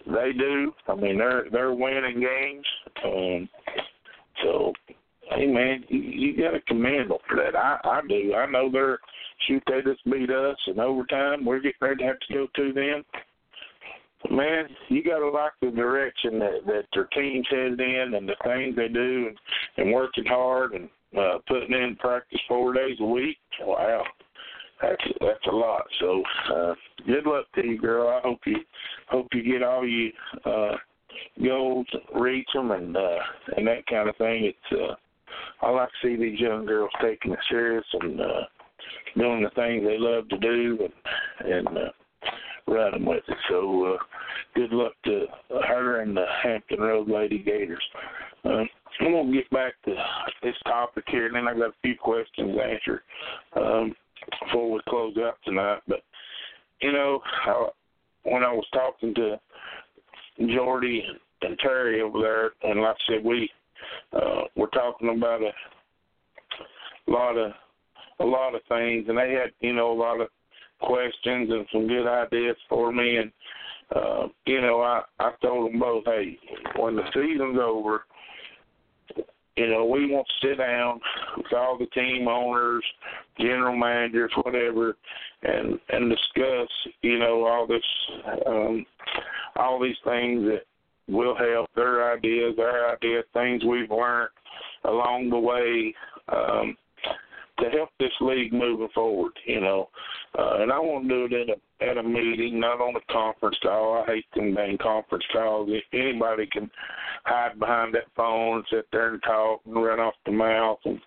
they do. I mean, they're they're winning games. Um, so, hey man, you, you got to commend them for that. I I do. I know they're shoot they just beat us in overtime. We're getting ready to have to go to them man, you got to like the direction that that their team's headed in and the things they do and, and working hard and uh, putting in practice four days a week. Wow, that's that's a lot. So uh, good luck to you, girl. I hope you hope you get all you uh, goals, reach them, and uh, and that kind of thing. It's uh, I like to see these young girls taking it serious and uh, doing the things they love to do and and. Uh, running with it. So uh, good luck to her and the Hampton Road Lady Gators. Um, I'm gonna get back to this topic here, and then I got a few questions to answer um, before we close out tonight. But you know, I, when I was talking to Jordy and Terry over there, and like I said, we uh, we're talking about a lot of a lot of things, and they had you know a lot of questions and some good ideas for me, and uh, you know I I told them both, hey, when the season's over, you know we want to sit down with all the team owners, general managers, whatever, and and discuss you know all this um, all these things that will help their ideas, our ideas, things we've learned along the way. Um, to help this league moving forward, you know. Uh, and I want to do it at a at a meeting, not on a conference call. I hate them dang conference calls. Anybody can hide behind that phone and sit there and talk and run off the mouth and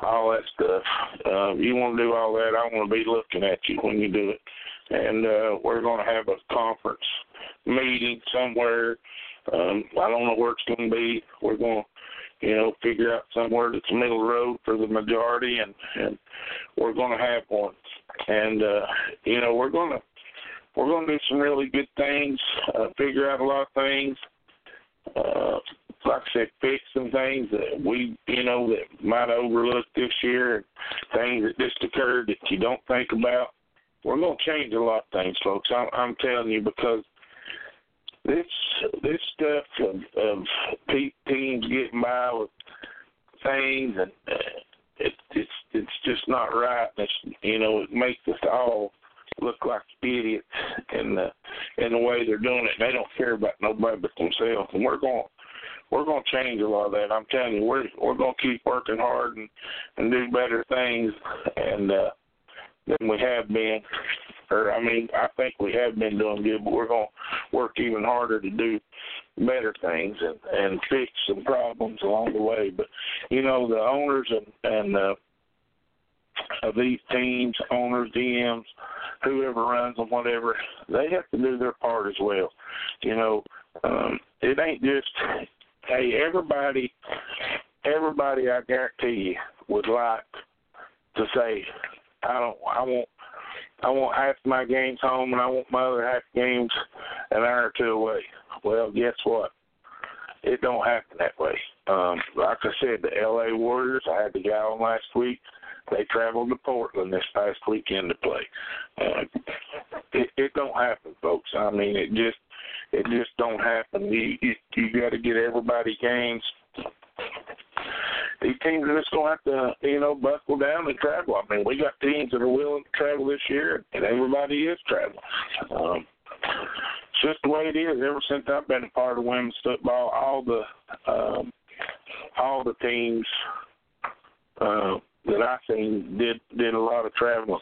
all that stuff. Uh, you want to do all that, I want to be looking at you when you do it. And uh, we're going to have a conference meeting somewhere. Um, I don't know where it's going to be. We're going to you know, figure out somewhere that's middle road for the majority, and and we're going to have one. And uh, you know, we're going to we're going to do some really good things, uh, figure out a lot of things. Uh, like I said, fix some things that we, you know, that might overlook this year, and things that just occurred that you don't think about. We're going to change a lot of things, folks. I'm, I'm telling you because this this stuff of, of teams getting by with things and uh, it, it's it's just not right. It's you know it makes us all look like idiots in the in the way they're doing it. They don't care about nobody but themselves, and we're going we're going to change a lot of that. I'm telling you, we're we're going to keep working hard and and do better things and uh, than we have been or I mean, I think we have been doing good, but we're going to work even harder to do better things and and fix some problems along the way. But you know, the owners and and uh, of these teams, owners, GMs, whoever runs them, whatever, they have to do their part as well. You know, um, it ain't just hey everybody. Everybody, I guarantee you, would like to say, I don't, I want I want half my games home and I want my other half games an hour or two away. Well, guess what? It don't happen that way. Um, like I said, the LA Warriors, I had the guy on last week. They traveled to Portland this past weekend to play. Uh, it, it don't happen, folks. I mean, it just it just don't happen. You you, you got to get everybody games these teams are just to have to, you know, buckle down and travel. I mean, we got teams that are willing to travel this year, and everybody is traveling. Um, it's just the way it is. Ever since I've been a part of women's football, all the um, all the teams uh, that I seen did did a lot of traveling,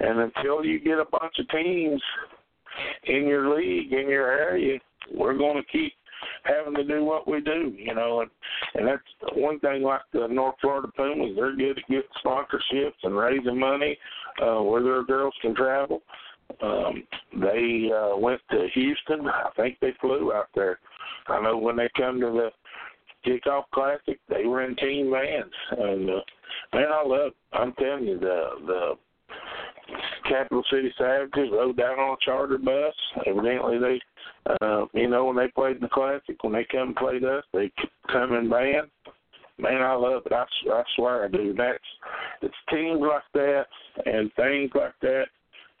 and until you get a bunch of teams in your league in your area, we're going to keep having to do what we do, you know, and and that's one thing like the North Florida Pumas, they're good at getting sponsorships and raising money uh where their girls can travel. Um they uh went to Houston. I think they flew out there. I know when they come to the kickoff classic, they were in team vans and uh man I love I'm telling you the the Capital City Savages rode down on a charter bus. Evidently, they, uh, you know, when they played in the Classic, when they come and played us, they come in band. Man, I love it. I, I swear I do. That's it's teams like that and things like that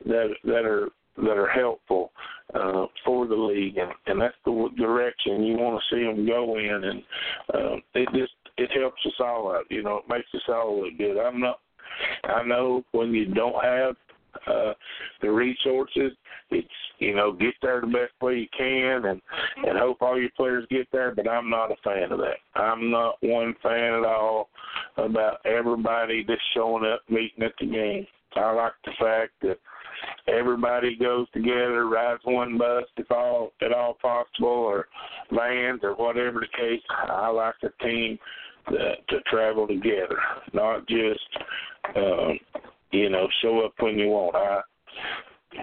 that that are that are helpful uh, for the league, and, and that's the direction you want to see them go in, and uh, it just it helps us all out. You know, it makes us all look good. I'm not I know when you don't have uh the resources, it's you know get there the best way you can and and hope all your players get there. But I'm not a fan of that. I'm not one fan at all about everybody just showing up meeting at the game. I like the fact that everybody goes together, rides one bus if all at all possible, or vans or whatever the case. I like a team that to travel together, not just um, you know show up when you want. I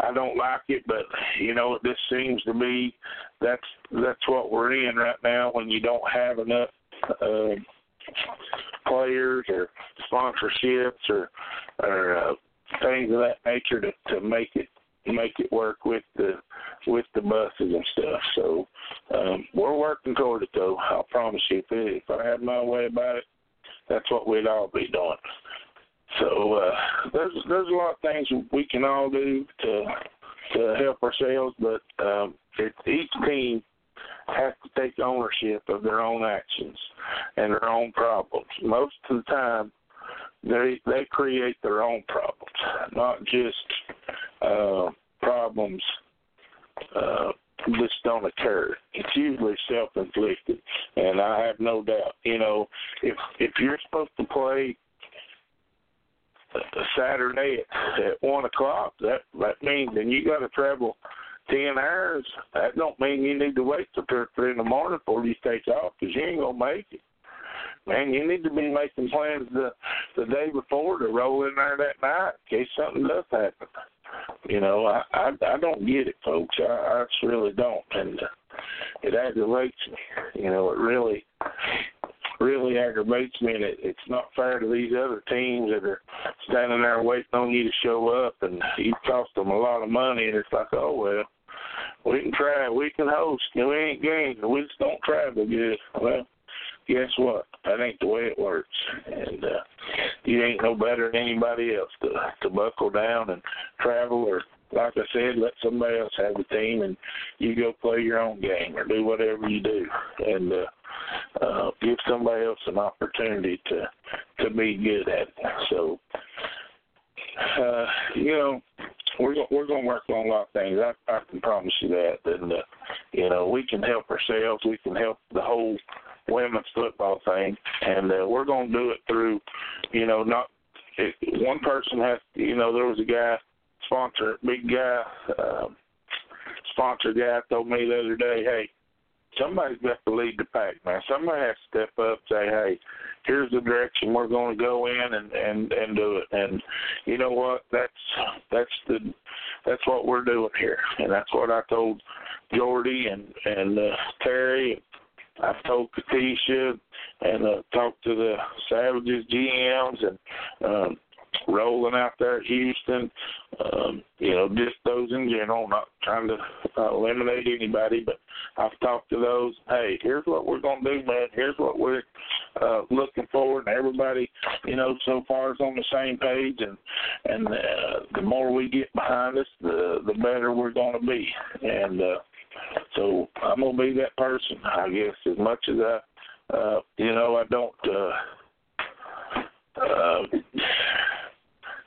I don't like it, but you know this seems to be that's that's what we're in right now when you don't have enough uh, players or sponsorships or or uh, things of that nature to to make it make it work with the with the buses and stuff. So um, we're working toward it, though. I'll promise you. If, it, if I had my way about it, that's what we'd all be doing. So uh, there's there's a lot of things we can all do to to help ourselves, but um, it, each team has to take ownership of their own actions and their own problems. Most of the time, they they create their own problems, not just uh, problems uh, just don't occur. It's usually self-inflicted, and I have no doubt. You know, if if you're supposed to play Saturday at, at one o'clock, that that means then you got to travel ten hours. That don't mean you need to wait till two or three in the morning before you take off, because you ain't gonna make it. Man, you need to be making plans the the day before to roll in there that night in case something does happen. You know, I I, I don't get it, folks. I, I just really don't, and uh, it aggravates me. You know, it really really aggravates me, and it, it's not fair to these other teams that are standing there waiting on you to show up, and you cost them a lot of money, and it's like, oh well, we can try, we can host, and we ain't games, we just don't travel good. Well, guess what? That ain't the way it works, and uh, you ain't no better than anybody else to to buckle down and travel or like I said, let somebody else have the team and you go play your own game or do whatever you do and uh uh give somebody else an opportunity to to be good at it. So uh you know we're we're going to work on a lot of things. I, I can promise you that. And uh, you know, we can help ourselves. We can help the whole women's football thing, and uh, we're going to do it through, you know, not it, one person has. You know, there was a guy sponsor, big guy, um, sponsor guy told me the other day, hey, somebody's got to lead the pack, man. Somebody has to step up, say, hey, here's the direction we're going to go in and and and do it. And you know what? That's that's the that's what we're doing here, and that's what I told Jordy and and uh, Terry. I've told Katisha and uh, talked to the Savages GMs and um, rolling out there at Houston. Um, you know, just those in general, not trying to uh, eliminate anybody, but I've talked to those. Hey, here's what we're going to do, man. Here's what we're uh, looking forward, and everybody, you know, so far is on the same page, and and uh, the more we get behind us, the the better we're going to be, and uh, so I'm going to be that person, I guess, as much as I. Uh, you know, I don't uh uh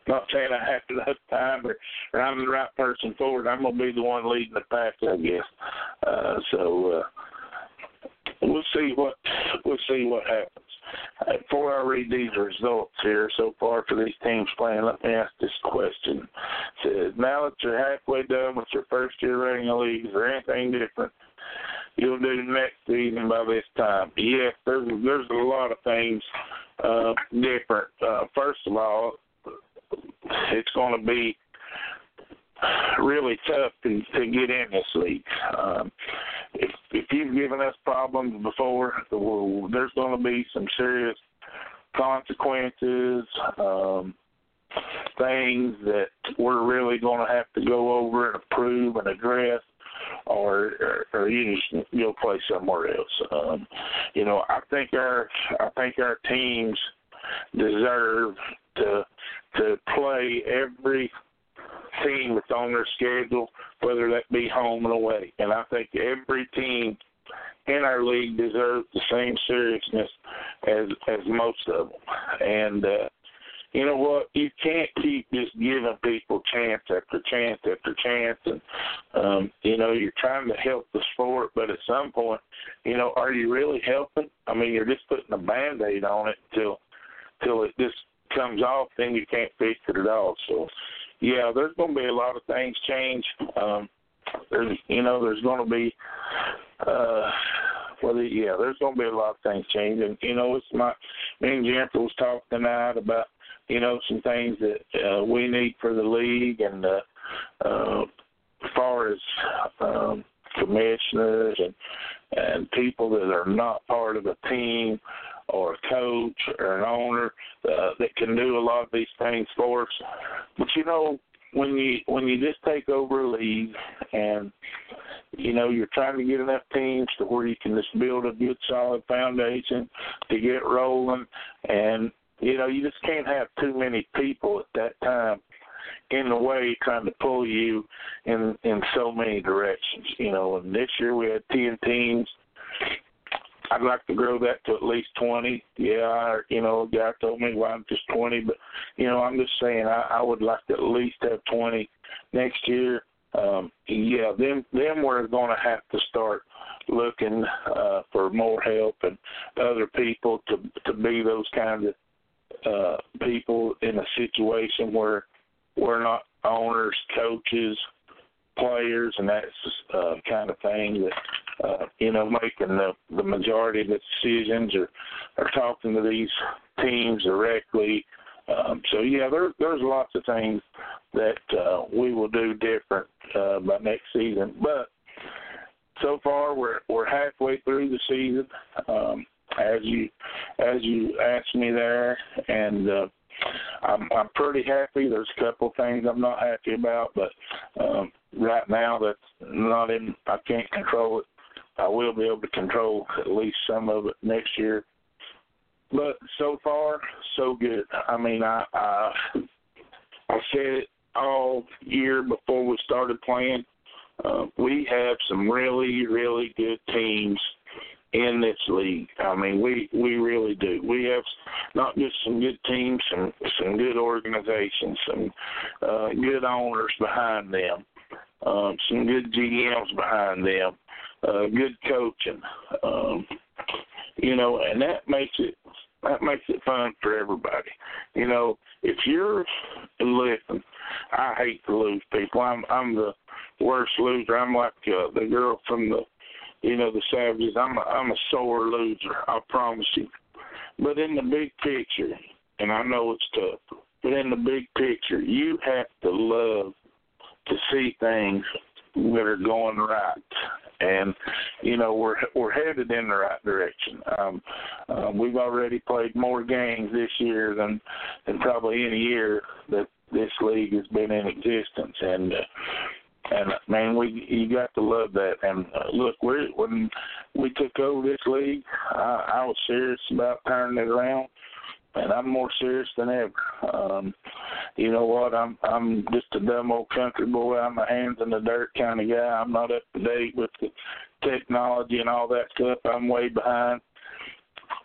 not saying I have have time or, or I'm the right person for it. I'm gonna be the one leading the pack, I guess. Uh, so uh, we'll see what we'll see what happens. Uh, before I read these results here so far for these teams playing, let me ask this question. It says, now that you're halfway done with your first year running a league, is there anything different you'll do next season by this time? Yes, there's there's a lot of things uh, different. Uh, first of all, it's going to be really tough to, to get in this league. Um, if if you've given us problems before, there's going to be some serious consequences, um, things that we're really going to have to go over and approve and address. Or, or, or you just go play somewhere else. Um, you know, I think our I think our teams deserve to to play every team that's on their schedule, whether that be home and away. And I think every team in our league deserves the same seriousness as as most of them. And uh, you know what? You can't keep just giving people chance after chance after chance, and um, you know you're trying to help the sport, but at some point, you know, are you really helping? I mean, you're just putting a band-aid on it until till it just comes off, then you can't fix it at all. So, yeah, there's going to be a lot of things change. Um, there's, you know, there's going to be, uh, well, yeah, there's going to be a lot of things change, and you know, it's my me and Jennifer was talking tonight about, you know, some things that uh, we need for the league, and uh, uh, as far as um, commissioners and and people that are not part of a team or a coach or an owner uh, that can do a lot of these things for us. But you know, when you when you just take over a league and you know you're trying to get enough teams to where you can just build a good solid foundation to get rolling and you know you just can't have too many people at that time in the way trying to pull you in in so many directions you know and this year we had 10 teams I'd like to grow that to at least 20. Yeah, I, you know, a guy told me why I'm just 20, but you know, I'm just saying I, I would like to at least have 20 next year. Um, yeah, then then we're going to have to start looking uh, for more help and other people to to be those kind of uh, people in a situation where we're not owners, coaches, players, and that's uh, kind of thing that uh, you know, making the the majority of the decisions or or talking to these teams directly. Um, so yeah, there there's lots of things that uh, we will do different uh, by next season. But so far, we're we're halfway through the season. Um, as you as you asked me there, and uh, I'm I'm pretty happy. There's a couple things I'm not happy about, but um, right now that's not in. I can't control it. I will be able to control at least some of it next year. But so far, so good. I mean, I I, I said it all year before we started playing. Uh, we have some really, really good teams in this league. I mean, we we really do. We have not just some good teams, some some good organizations, some uh, good owners behind them, um, some good GMs behind them uh, good coaching. Um, you know, and that makes it that makes it fun for everybody. You know, if you're listen, I hate to lose people. I'm I'm the worst loser. I'm like uh, the girl from the you know the Savages. I'm a, I'm a sore loser. I promise you. But in the big picture, and I know it's tough, but in the big picture, you have to love to see things that are going right and you know we're we're headed in the right direction. Um, uh, we've already played more games this year than than probably any year that this league has been in existence, and uh, and man, we you got to love that. And uh, look, we when we took over this league, I, I was serious about turning it around and I'm more serious than ever. Um, you know what? I'm I'm just a dumb old country boy. I'm a hands in the dirt kind of guy. I'm not up to date with the technology and all that stuff. I'm way behind.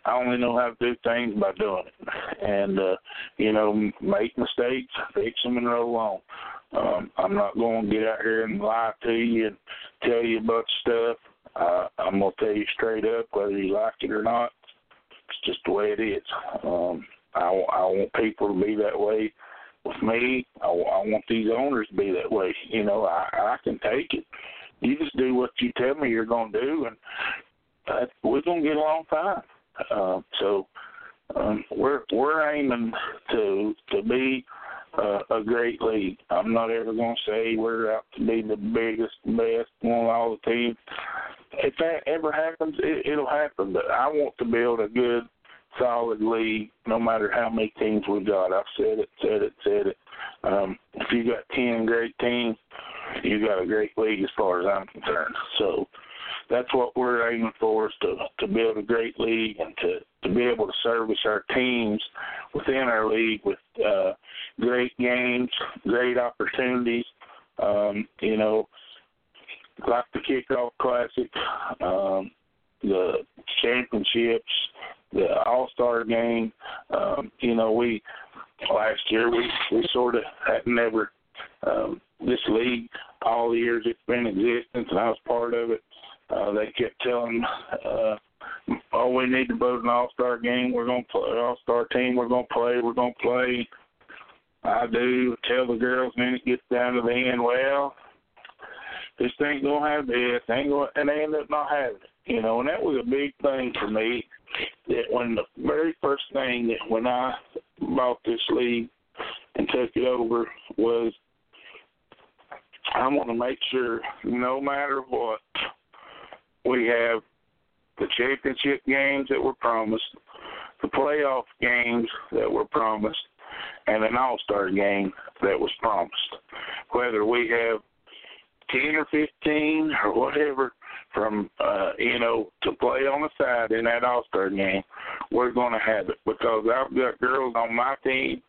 I only know how to do things by doing it, and uh, you know, make mistakes, fix them, and roll on. Um, I'm not going to get out here and lie to you and tell you a bunch of stuff. Uh, I'm going to tell you straight up whether you like it or not it's just the way it is. Um, I, I want people to be that way with me. I, I want these owners to be that way. You know, I, I can take it. You just do what you tell me you're going to do, and uh, we're going to get along fine. Uh, so um, we're we're aiming to to be uh, a great league. I'm not ever going to say we're out to be the biggest, best, one of all the teams if that ever happens, it, it'll happen. But I want to build a good, solid league, no matter how many teams we got. I've said it, said it, said it. Um, if you got ten great teams, you got a great league as far as I'm concerned. So that's what we're aiming for is to to build a great league and to to be able to service our teams within our league with uh, great games, great opportunities. Um, you know, like the kickoff classic, um, the championships, the All Star game. Um, you know, we last year we we sort of had never um, this league all the years it's been in existence, and I was part of it. Uh, they kept telling, uh, "Oh, we need to vote an All Star game. We're going to play All Star team. We're going to play. We're going to play." I do tell the girls, and then it gets down to the end. Well, this thing gonna have this, ain't gonna, and they end up not having it. You know, and that was a big thing for me. That when the very first thing that when I bought this league and took it over was I want to make sure, no matter what, we have the championship games that were promised, the playoff games that were promised, and an All Star game that was promised. Whether we have ten or fifteen or whatever from uh, you know to play on the side in that All Star game, we're going to have it because I've got girls on my team.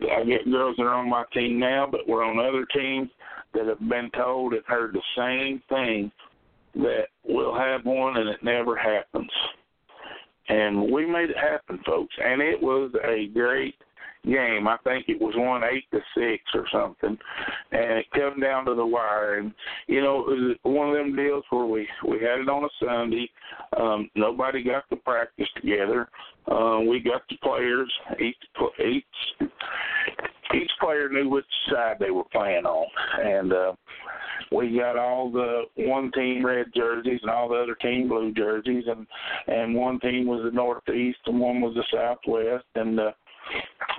I get girls that are on my team now, but we're on other teams that have been told and heard the same thing that we'll have one and it never happens. And we made it happen, folks. And it was a great game. I think it was one eight to six or something, and it come down to the wire. And you know, it was one of them deals where we we had it on a Sunday. Um, nobody got to practice together. Um, we got the players each each each player knew which side they were playing on, and uh, we got all the one team red jerseys and all the other team blue jerseys, and and one team was the northeast and one was the southwest, and uh,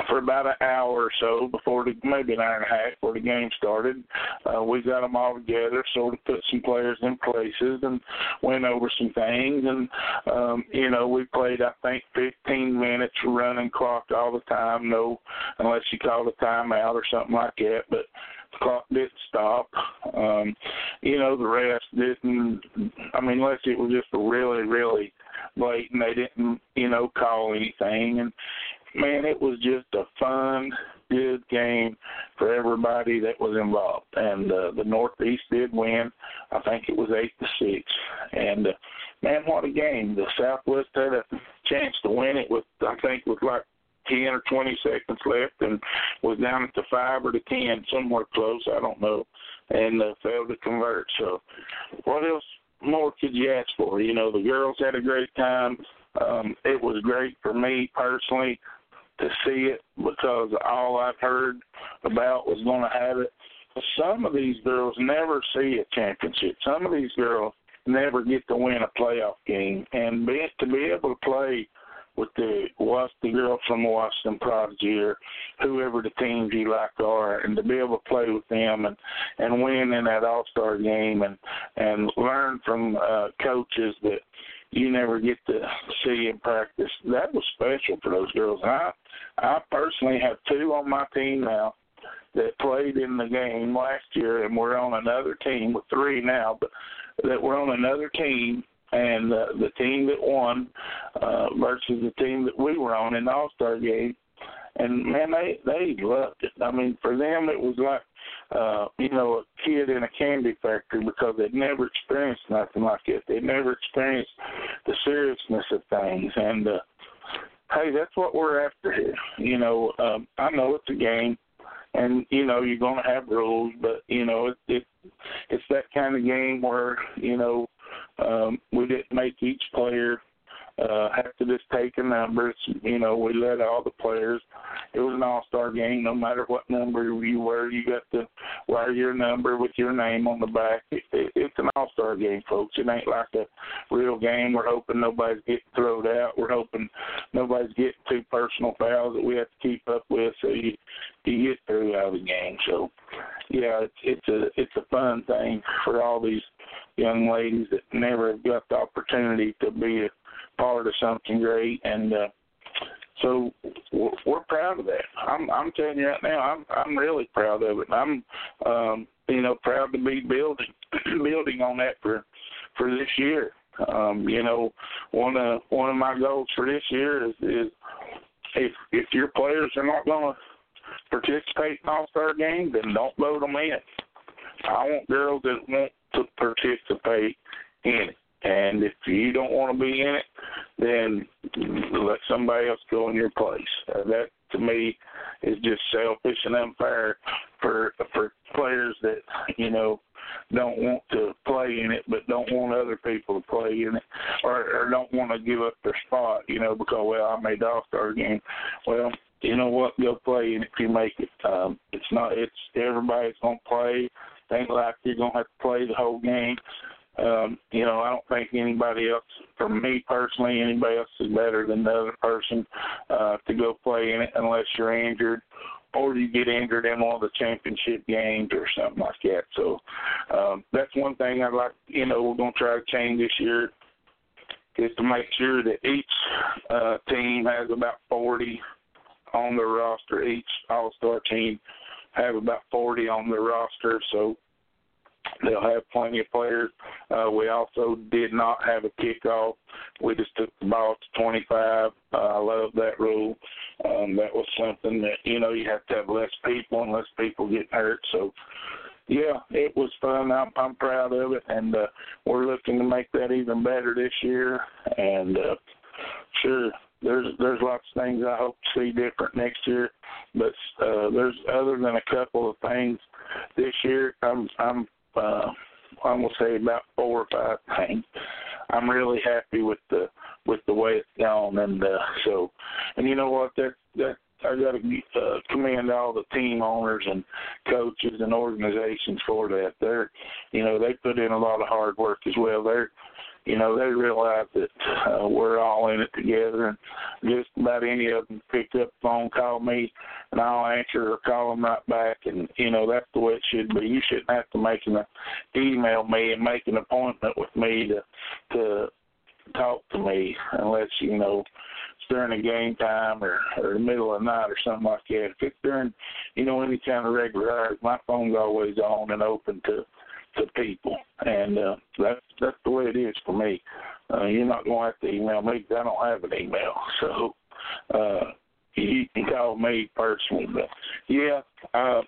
for about an hour or so before the maybe an hour and a half before the game started. Uh, we got them all together, sort of put some players in places and went over some things. And um, you know, we played I think 15 minutes running clock all the time. No, unless you called a timeout or something like that, but the clock didn't stop. Um, you know, the rest didn't. I mean, unless it was just really, really late and they didn't, you know, call anything. And man, it was just a fun, good game for everybody that was involved. And uh, the Northeast did win. I think it was eight to six. And uh, man, what a game! The Southwest had a chance to win it with, I think, with like ten or twenty seconds left, and was down at the five or the ten, somewhere close. I don't know, and uh, failed to convert. So, what else? More could you ask for? You know, the girls had a great time. Um, it was great for me personally to see it because all I've heard about was going to have it. Some of these girls never see a championship. Some of these girls never get to win a playoff game, and be, to be able to play with the the girls from Washington Prodigy or whoever the teams you like are, and to be able to play with them and and win in that All Star game and and learn from uh, coaches that you never get to see in practice. That was special for those girls. I I personally have two on my team now that played in the game last year, and we're on another team with three now, but that we're on another team. And uh, the team that won uh, versus the team that we were on in the All Star game, and man, they they loved it. I mean, for them, it was like uh, you know, a kid in a candy factory because they'd never experienced nothing like it. They'd never experienced the seriousness of things. And uh, hey, that's what we're after here. You know, um, I know it's a game, and you know you're going to have rules, but you know it, it it's that kind of game where you know um, we didn't make each player uh, have to just take a number. You know, we let all the players. It was an all-star game. No matter what number you were, you got to wear your number with your name on the back. It, it, it's an all-star game, folks. It ain't like a real game. We're hoping nobody's getting thrown out. We're hoping nobody's getting two personal fouls that we have to keep up with, so you you get through out of the game. So, yeah, it's it's a it's a fun thing for all these young ladies that never got the opportunity to be a part of something great, and uh, so we're, we're proud of that. I'm I'm telling you right now, I'm I'm really proud of it. I'm um, you know proud to be building building on that for for this year. Um, you know, one of one of my goals for this year is, is if if your players are not going to participate in All Star game, then don't vote them in. I want girls that want to participate in it. And if you don't want to be in it, then let somebody else go in your place. Uh, that to me is just selfish and unfair for for players that you know don't want to play in it, but don't want other people to play in it, or, or don't want to give up their spot. You know, because well, I made the All Star game. Well, you know what? Go play in it if you make it. Um, it's not. It's everybody's gonna play. Ain't like you're gonna have to play the whole game. Um, you know, I don't think anybody else, for me personally, anybody else is better than the other person uh, to go play in it unless you're injured or you get injured in one of the championship games or something like that. So um, that's one thing I'd like. You know, we're going to try to change this year is to make sure that each uh, team has about 40 on their roster. Each All-Star team have about 40 on their roster, so they'll have plenty of players. Uh, we also did not have a kickoff. We just took the ball to 25. Uh, I love that rule. Um, that was something that you know you have to have less people and less people get hurt. So yeah, it was fun. I'm, I'm proud of it, and uh, we're looking to make that even better this year. And uh, sure, there's there's lots of things I hope to see different next year, but uh, there's other than a couple of things this year. I'm I'm uh, I'm gonna say about four or five things. I'm really happy with the with the way it's gone, and uh, so and you know what that that I got to uh, commend all the team owners and coaches and organizations for that. They're, you know, they put in a lot of hard work as well. They're, you know, they realize that uh, we're all in it together, and just about any of them pick up the phone, call me, and I'll answer or call them right back. And you know, that's the way it should be. You shouldn't have to make an email me and make an appointment with me to to talk to me unless you know it's during the game time or or the middle of the night or something like that. If it's during, you know, any kind of regular hours, my phone's always on and open to to people, and uh, that's that's the way it is for me. Uh, you're not going to have to email me because I don't have an email, so uh, you can call me personally. But yeah, uh,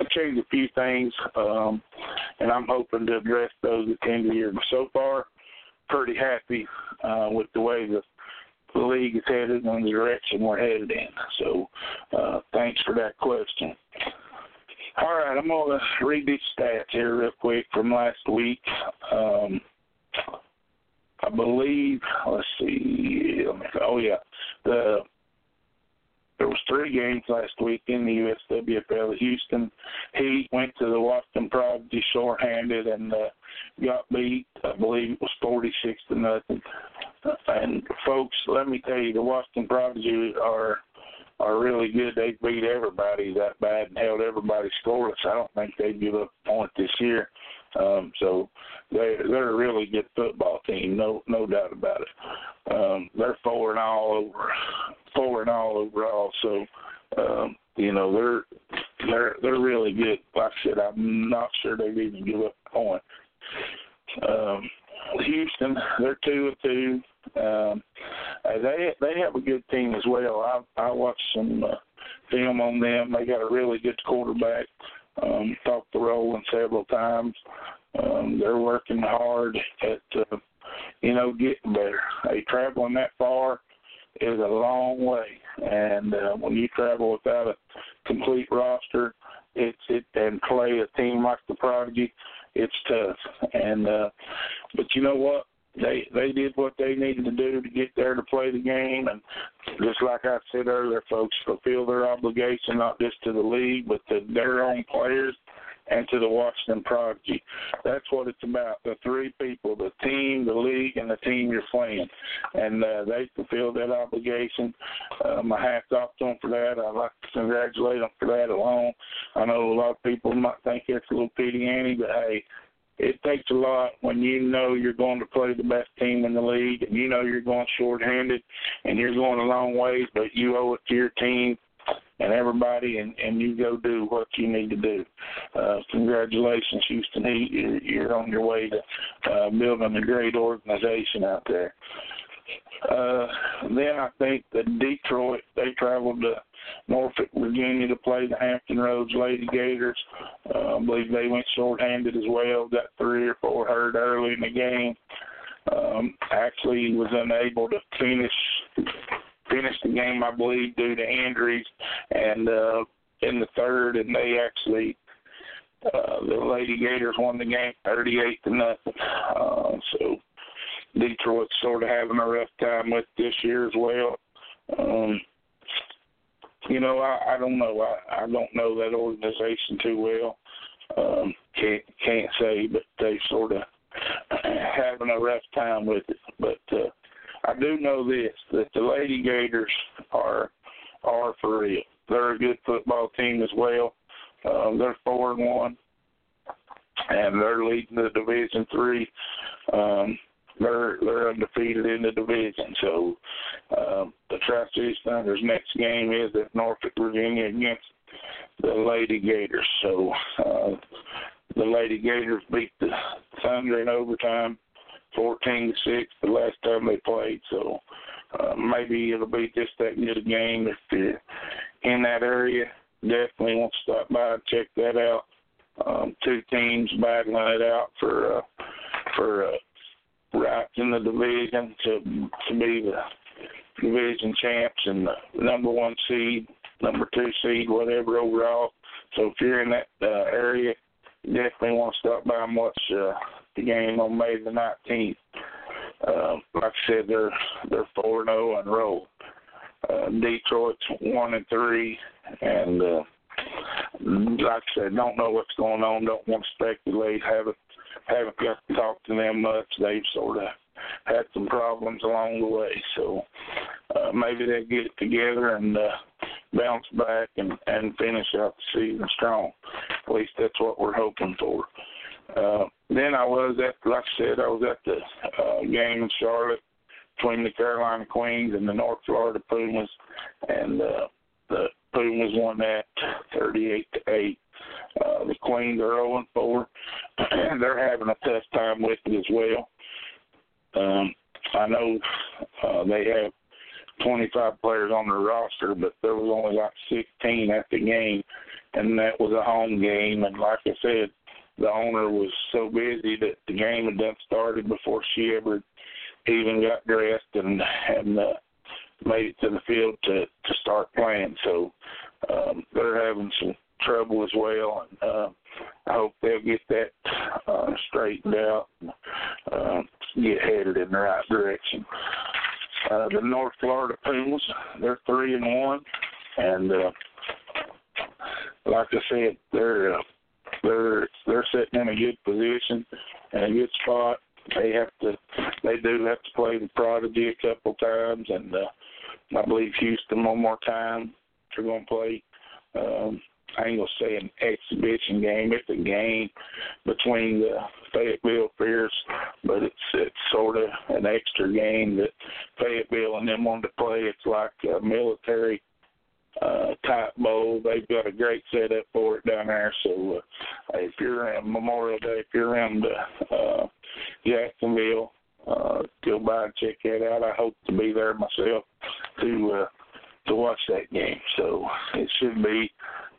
I changed a few things, um, and I'm hoping to address those at the end of the year. But so far, pretty happy uh, with the way the the league is headed and the direction we're headed in. So uh, thanks for that question. All right, I'm going to read these stats here real quick from last week. Um, I believe, let's see, oh yeah, the there was three games last week in the USWFL. Houston Heat went to the Washington Prodigy shorthanded and uh, got beat. I believe it was 46 to nothing. And folks, let me tell you, the Washington Prodigy are are really good. They beat everybody that bad and held everybody scoreless. I don't think they give up a point this year. Um, so they they're a really good football team, no no doubt about it. Um, they're four and all over, four and all overall. So um, you know they're they're they're really good. Like I said, I'm not sure they've even give up a point. Um, Houston, they're two and two. Um, they they have a good team as well. I I watched some uh, film on them. They got a really good quarterback. Um, talked to Roland several times. Um, they're working hard at uh, you know getting better. Hey, traveling that far is a long way, and uh, when you travel without a complete roster, it's it and play a team like the Prodigy, it's tough. And uh, but you know what? They they did what they needed to do to get there to play the game, and just like I said earlier, folks fulfill their obligation not just to the league but to their own players and to the Washington Prodigy. That's what it's about. The three people, the team, the league, and the team you're playing. And uh, they fulfilled that obligation. Uh, my hat's off to them for that. I'd like to congratulate them for that alone. I know a lot of people might think it's a little pity Annie, but hey, it takes a lot when you know you're going to play the best team in the league and you know you're going shorthanded and you're going a long ways, but you owe it to your team and everybody, and and you go do what you need to do. Uh, congratulations, Houston Heat. You're, you're on your way to uh, building a great organization out there. Uh, then I think that Detroit they traveled to Norfolk, Virginia to play the Hampton Roads Lady Gators. Uh, I believe they went short-handed as well. Got three or four hurt early in the game. Um, actually was unable to finish finished the game, I believe, due to injuries, and uh, in the third, and they actually uh, the Lady Gators won the game 38 to nothing. Uh, so Detroit's sort of having a rough time with this year as well. Um, you know, I, I don't know. I, I don't know that organization too well. Um, can't can't say, but they sort of having a rough time with it. But uh, I do know this that the Lady Gators are are for real. they're a good football team as well. Um, they're four and one, and they're leading the Division Three. Um, they're they're undefeated in the division. So um, the Tri-Cities Thunder's next game is at Norfolk, Virginia, against the Lady Gators. So uh, the Lady Gators beat the Thunder in overtime, fourteen to six, the last time they played. So uh, maybe it'll be just that good a game if you're in that area. Definitely want to stop by and check that out. Um, two teams battling it out for uh, for uh, right in the division to to be the division champs and the number one seed, number two seed, whatever overall. So if you're in that uh, area, definitely want to stop by and watch uh, the game on May the 19th. Uh, like I said, they're they're four and zero and roll. Uh, Detroit's one and three, and uh, like I said, don't know what's going on. Don't want to speculate. Haven't haven't got to talk to them much. They've sort of had some problems along the way, so uh, maybe they get it together and uh, bounce back and and finish out the season strong. At least that's what we're hoping for. Uh, then I was at, like I said, I was at the uh, game in Charlotte between the Carolina Queens and the North Florida Pumas, and uh, the Pumas won that 38 to eight. Uh, the Queens are 0 and 4, they're having a tough time with it as well. Um, I know uh, they have 25 players on their roster, but there was only like 16 at the game, and that was a home game. And like I said, the owner was so busy that the game had done started before she ever even got dressed and and uh, made it to the field to to start playing. So um, they're having some trouble as well, and uh, I hope they'll get that uh, straightened out, and, uh, get headed in the right direction. Uh, the North Florida Pumas, they're three and one, and uh, like I said, they're uh, they're they're sitting in a good position and a good spot. They have to, they do have to play the Prodigy a couple times, and uh, I believe Houston one more time. They're going to play. Um, I ain't gonna say an exhibition game. It's a game between the Fayetteville Fierce, but it's it's sort of an extra game that Fayetteville and them want to play. It's like a military uh, type bowl. They've got a great setup for it down there. So uh, if you're around Memorial Day, if you're around uh, Jacksonville, uh, go by and check that out. I hope to be there myself to uh, to watch that game. So it should be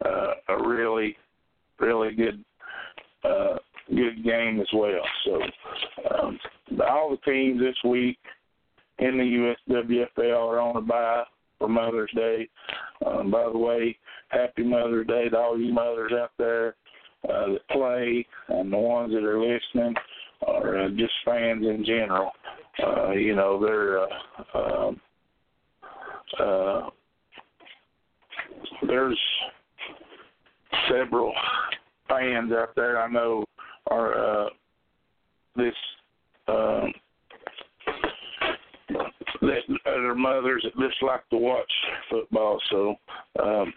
uh, a really, really good uh, good game as well. So um, all the teams this week in the USWFL are on a bye for Mother's Day. Um, by the way, happy Mother's Day to all you mothers out there uh, that play and the ones that are listening or uh, just fans in general. Uh, you know, they're uh, um, uh, there's several fans out there I know are uh, this um, that other mothers that just like to watch football. So um,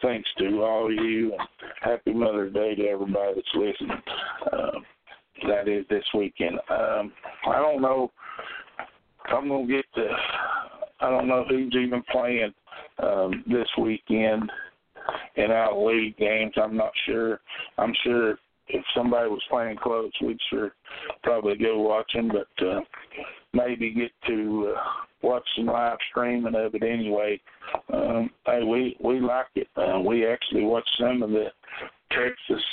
thanks to all of you and happy Mother's Day to everybody that's listening. Um, that is this weekend. Um, I don't know. I'm gonna get the. I don't know who's even playing um, this weekend in our league games. I'm not sure. I'm sure if somebody was playing close, we'd sure probably go watch them, but uh, maybe get to uh, watch some live streaming of it anyway. Um, hey, we we like it. Uh, we actually watched some of the Texas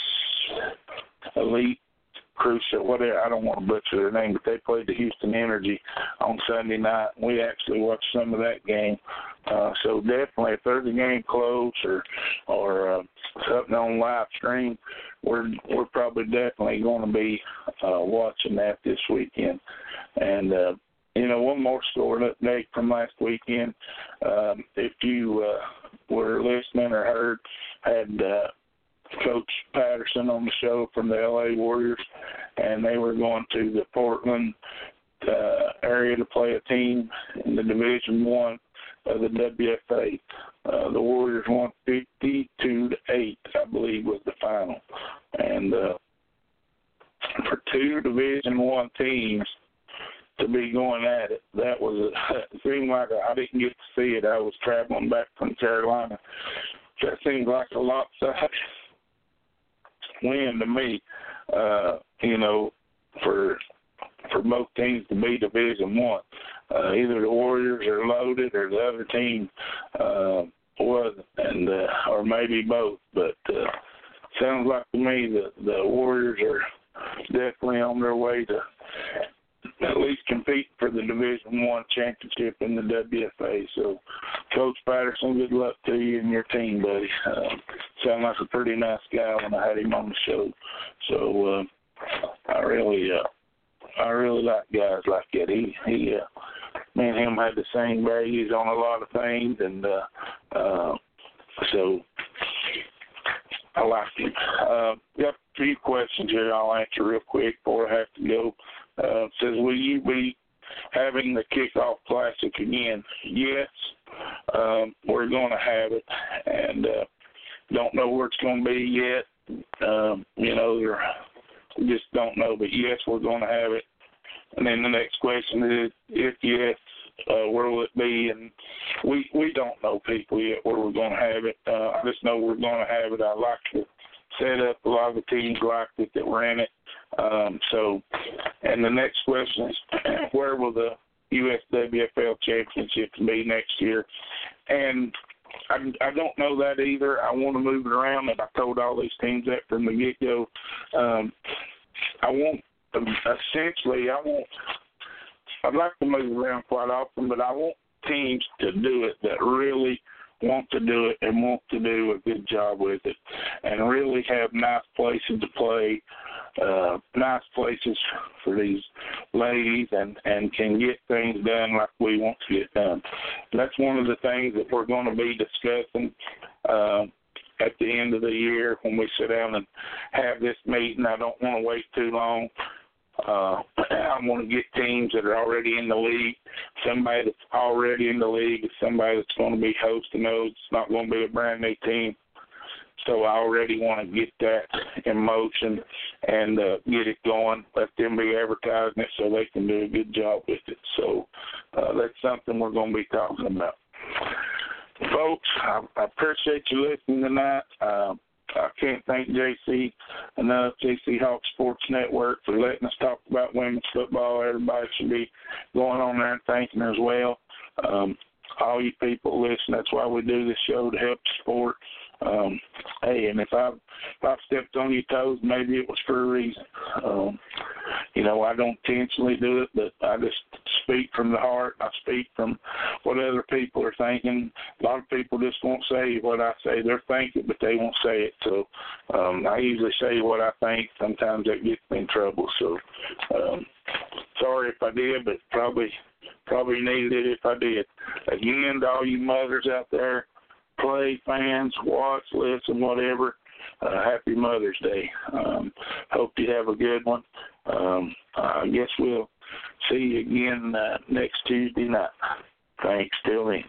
Elite Crucial, whatever. I don't want to butcher their name, but they played the Houston Energy on Sunday night. We actually watched some of that game. Uh, so definitely, if there's a game close or or uh, something on live stream, we're we're probably definitely going to be uh, watching that this weekend. And uh, you know, one more score update from last weekend. Um, if you uh, were listening or heard, had uh, Coach Patterson on the show from the LA Warriors, and they were going to the Portland uh, area to play a team in the Division One of the WFA. Uh, the Warriors won 52 to 8, I believe, was the final. And uh, for two Division One teams to be going at it, that was a, it seemed like I didn't get to see it. I was traveling back from Carolina. That seemed like a lopsided win to me. Uh, you know, for for both teams to be Division One. Uh, either the Warriors are loaded or the other team uh, wasn't, and uh, or maybe both. But uh, sounds like to me the the Warriors are definitely on their way to at least compete for the Division One championship in the WFA. So, Coach Patterson, good luck to you and your team, buddy. Uh, sound like a pretty nice guy when I had him on the show. So, uh, I really, uh, I really like guys like that. He, he, uh, me and him had the same values on a lot of things, and uh, uh, so I like him. Uh, got a few questions here I'll answer real quick before I have to go. Uh, says, will you be having the kickoff classic again? Yes, um, we're to have it, and uh, don't know where it's to be yet. Um, you know, we just don't know, but yes, we're going to have it. And then the next question is, if yes, uh, where will it be? And we we don't know people yet where we're going to have it. Uh, I just know we're going to have it. I like to set up. A lot of the teams liked it that were in it. Um, so, and the next question is, where will the USWFL championship be next year? And I, I don't know that either. I want to move it around, and I told all these teams that from the get go. Um, I want essentially, I want. I'd like to move around quite often, but I want teams to do it that really want to do it and want to do a good job with it, and really have nice places to play, uh, nice places for these ladies, and and can get things done like we want to get done. That's one of the things that we're going to be discussing. Uh, at the end of the year, when we sit down and have this meeting, I don't want to wait too long. Uh, I want to get teams that are already in the league, somebody that's already in the league, somebody that's going to be hosting those. It's not going to be a brand new team. So I already want to get that in motion and uh, get it going. Let them be advertising it so they can do a good job with it. So uh, that's something we're going to be talking about. Folks, I, I appreciate you listening tonight. Uh, I can't thank JC enough, JC Hawks Sports Network, for letting us talk about women's football. Everybody should be going on there and thanking as well. Um, all you people listen, that's why we do this show to help the sport. Um, hey, and if I if I stepped on your toes, maybe it was for a reason. Um, you know, I don't intentionally do it, but I just speak from the heart. I speak from what other people are thinking. A lot of people just won't say what I say. They're thinking, but they won't say it. So um, I usually say what I think. Sometimes that gets me in trouble. So um, sorry if I did, but probably probably needed it if I did. Again, to all you mothers out there play fans, watch, listen, whatever. Uh, happy Mother's Day. Um, hope you have a good one. Um, I guess we'll see you again uh, next Tuesday night. Thanks. Till then.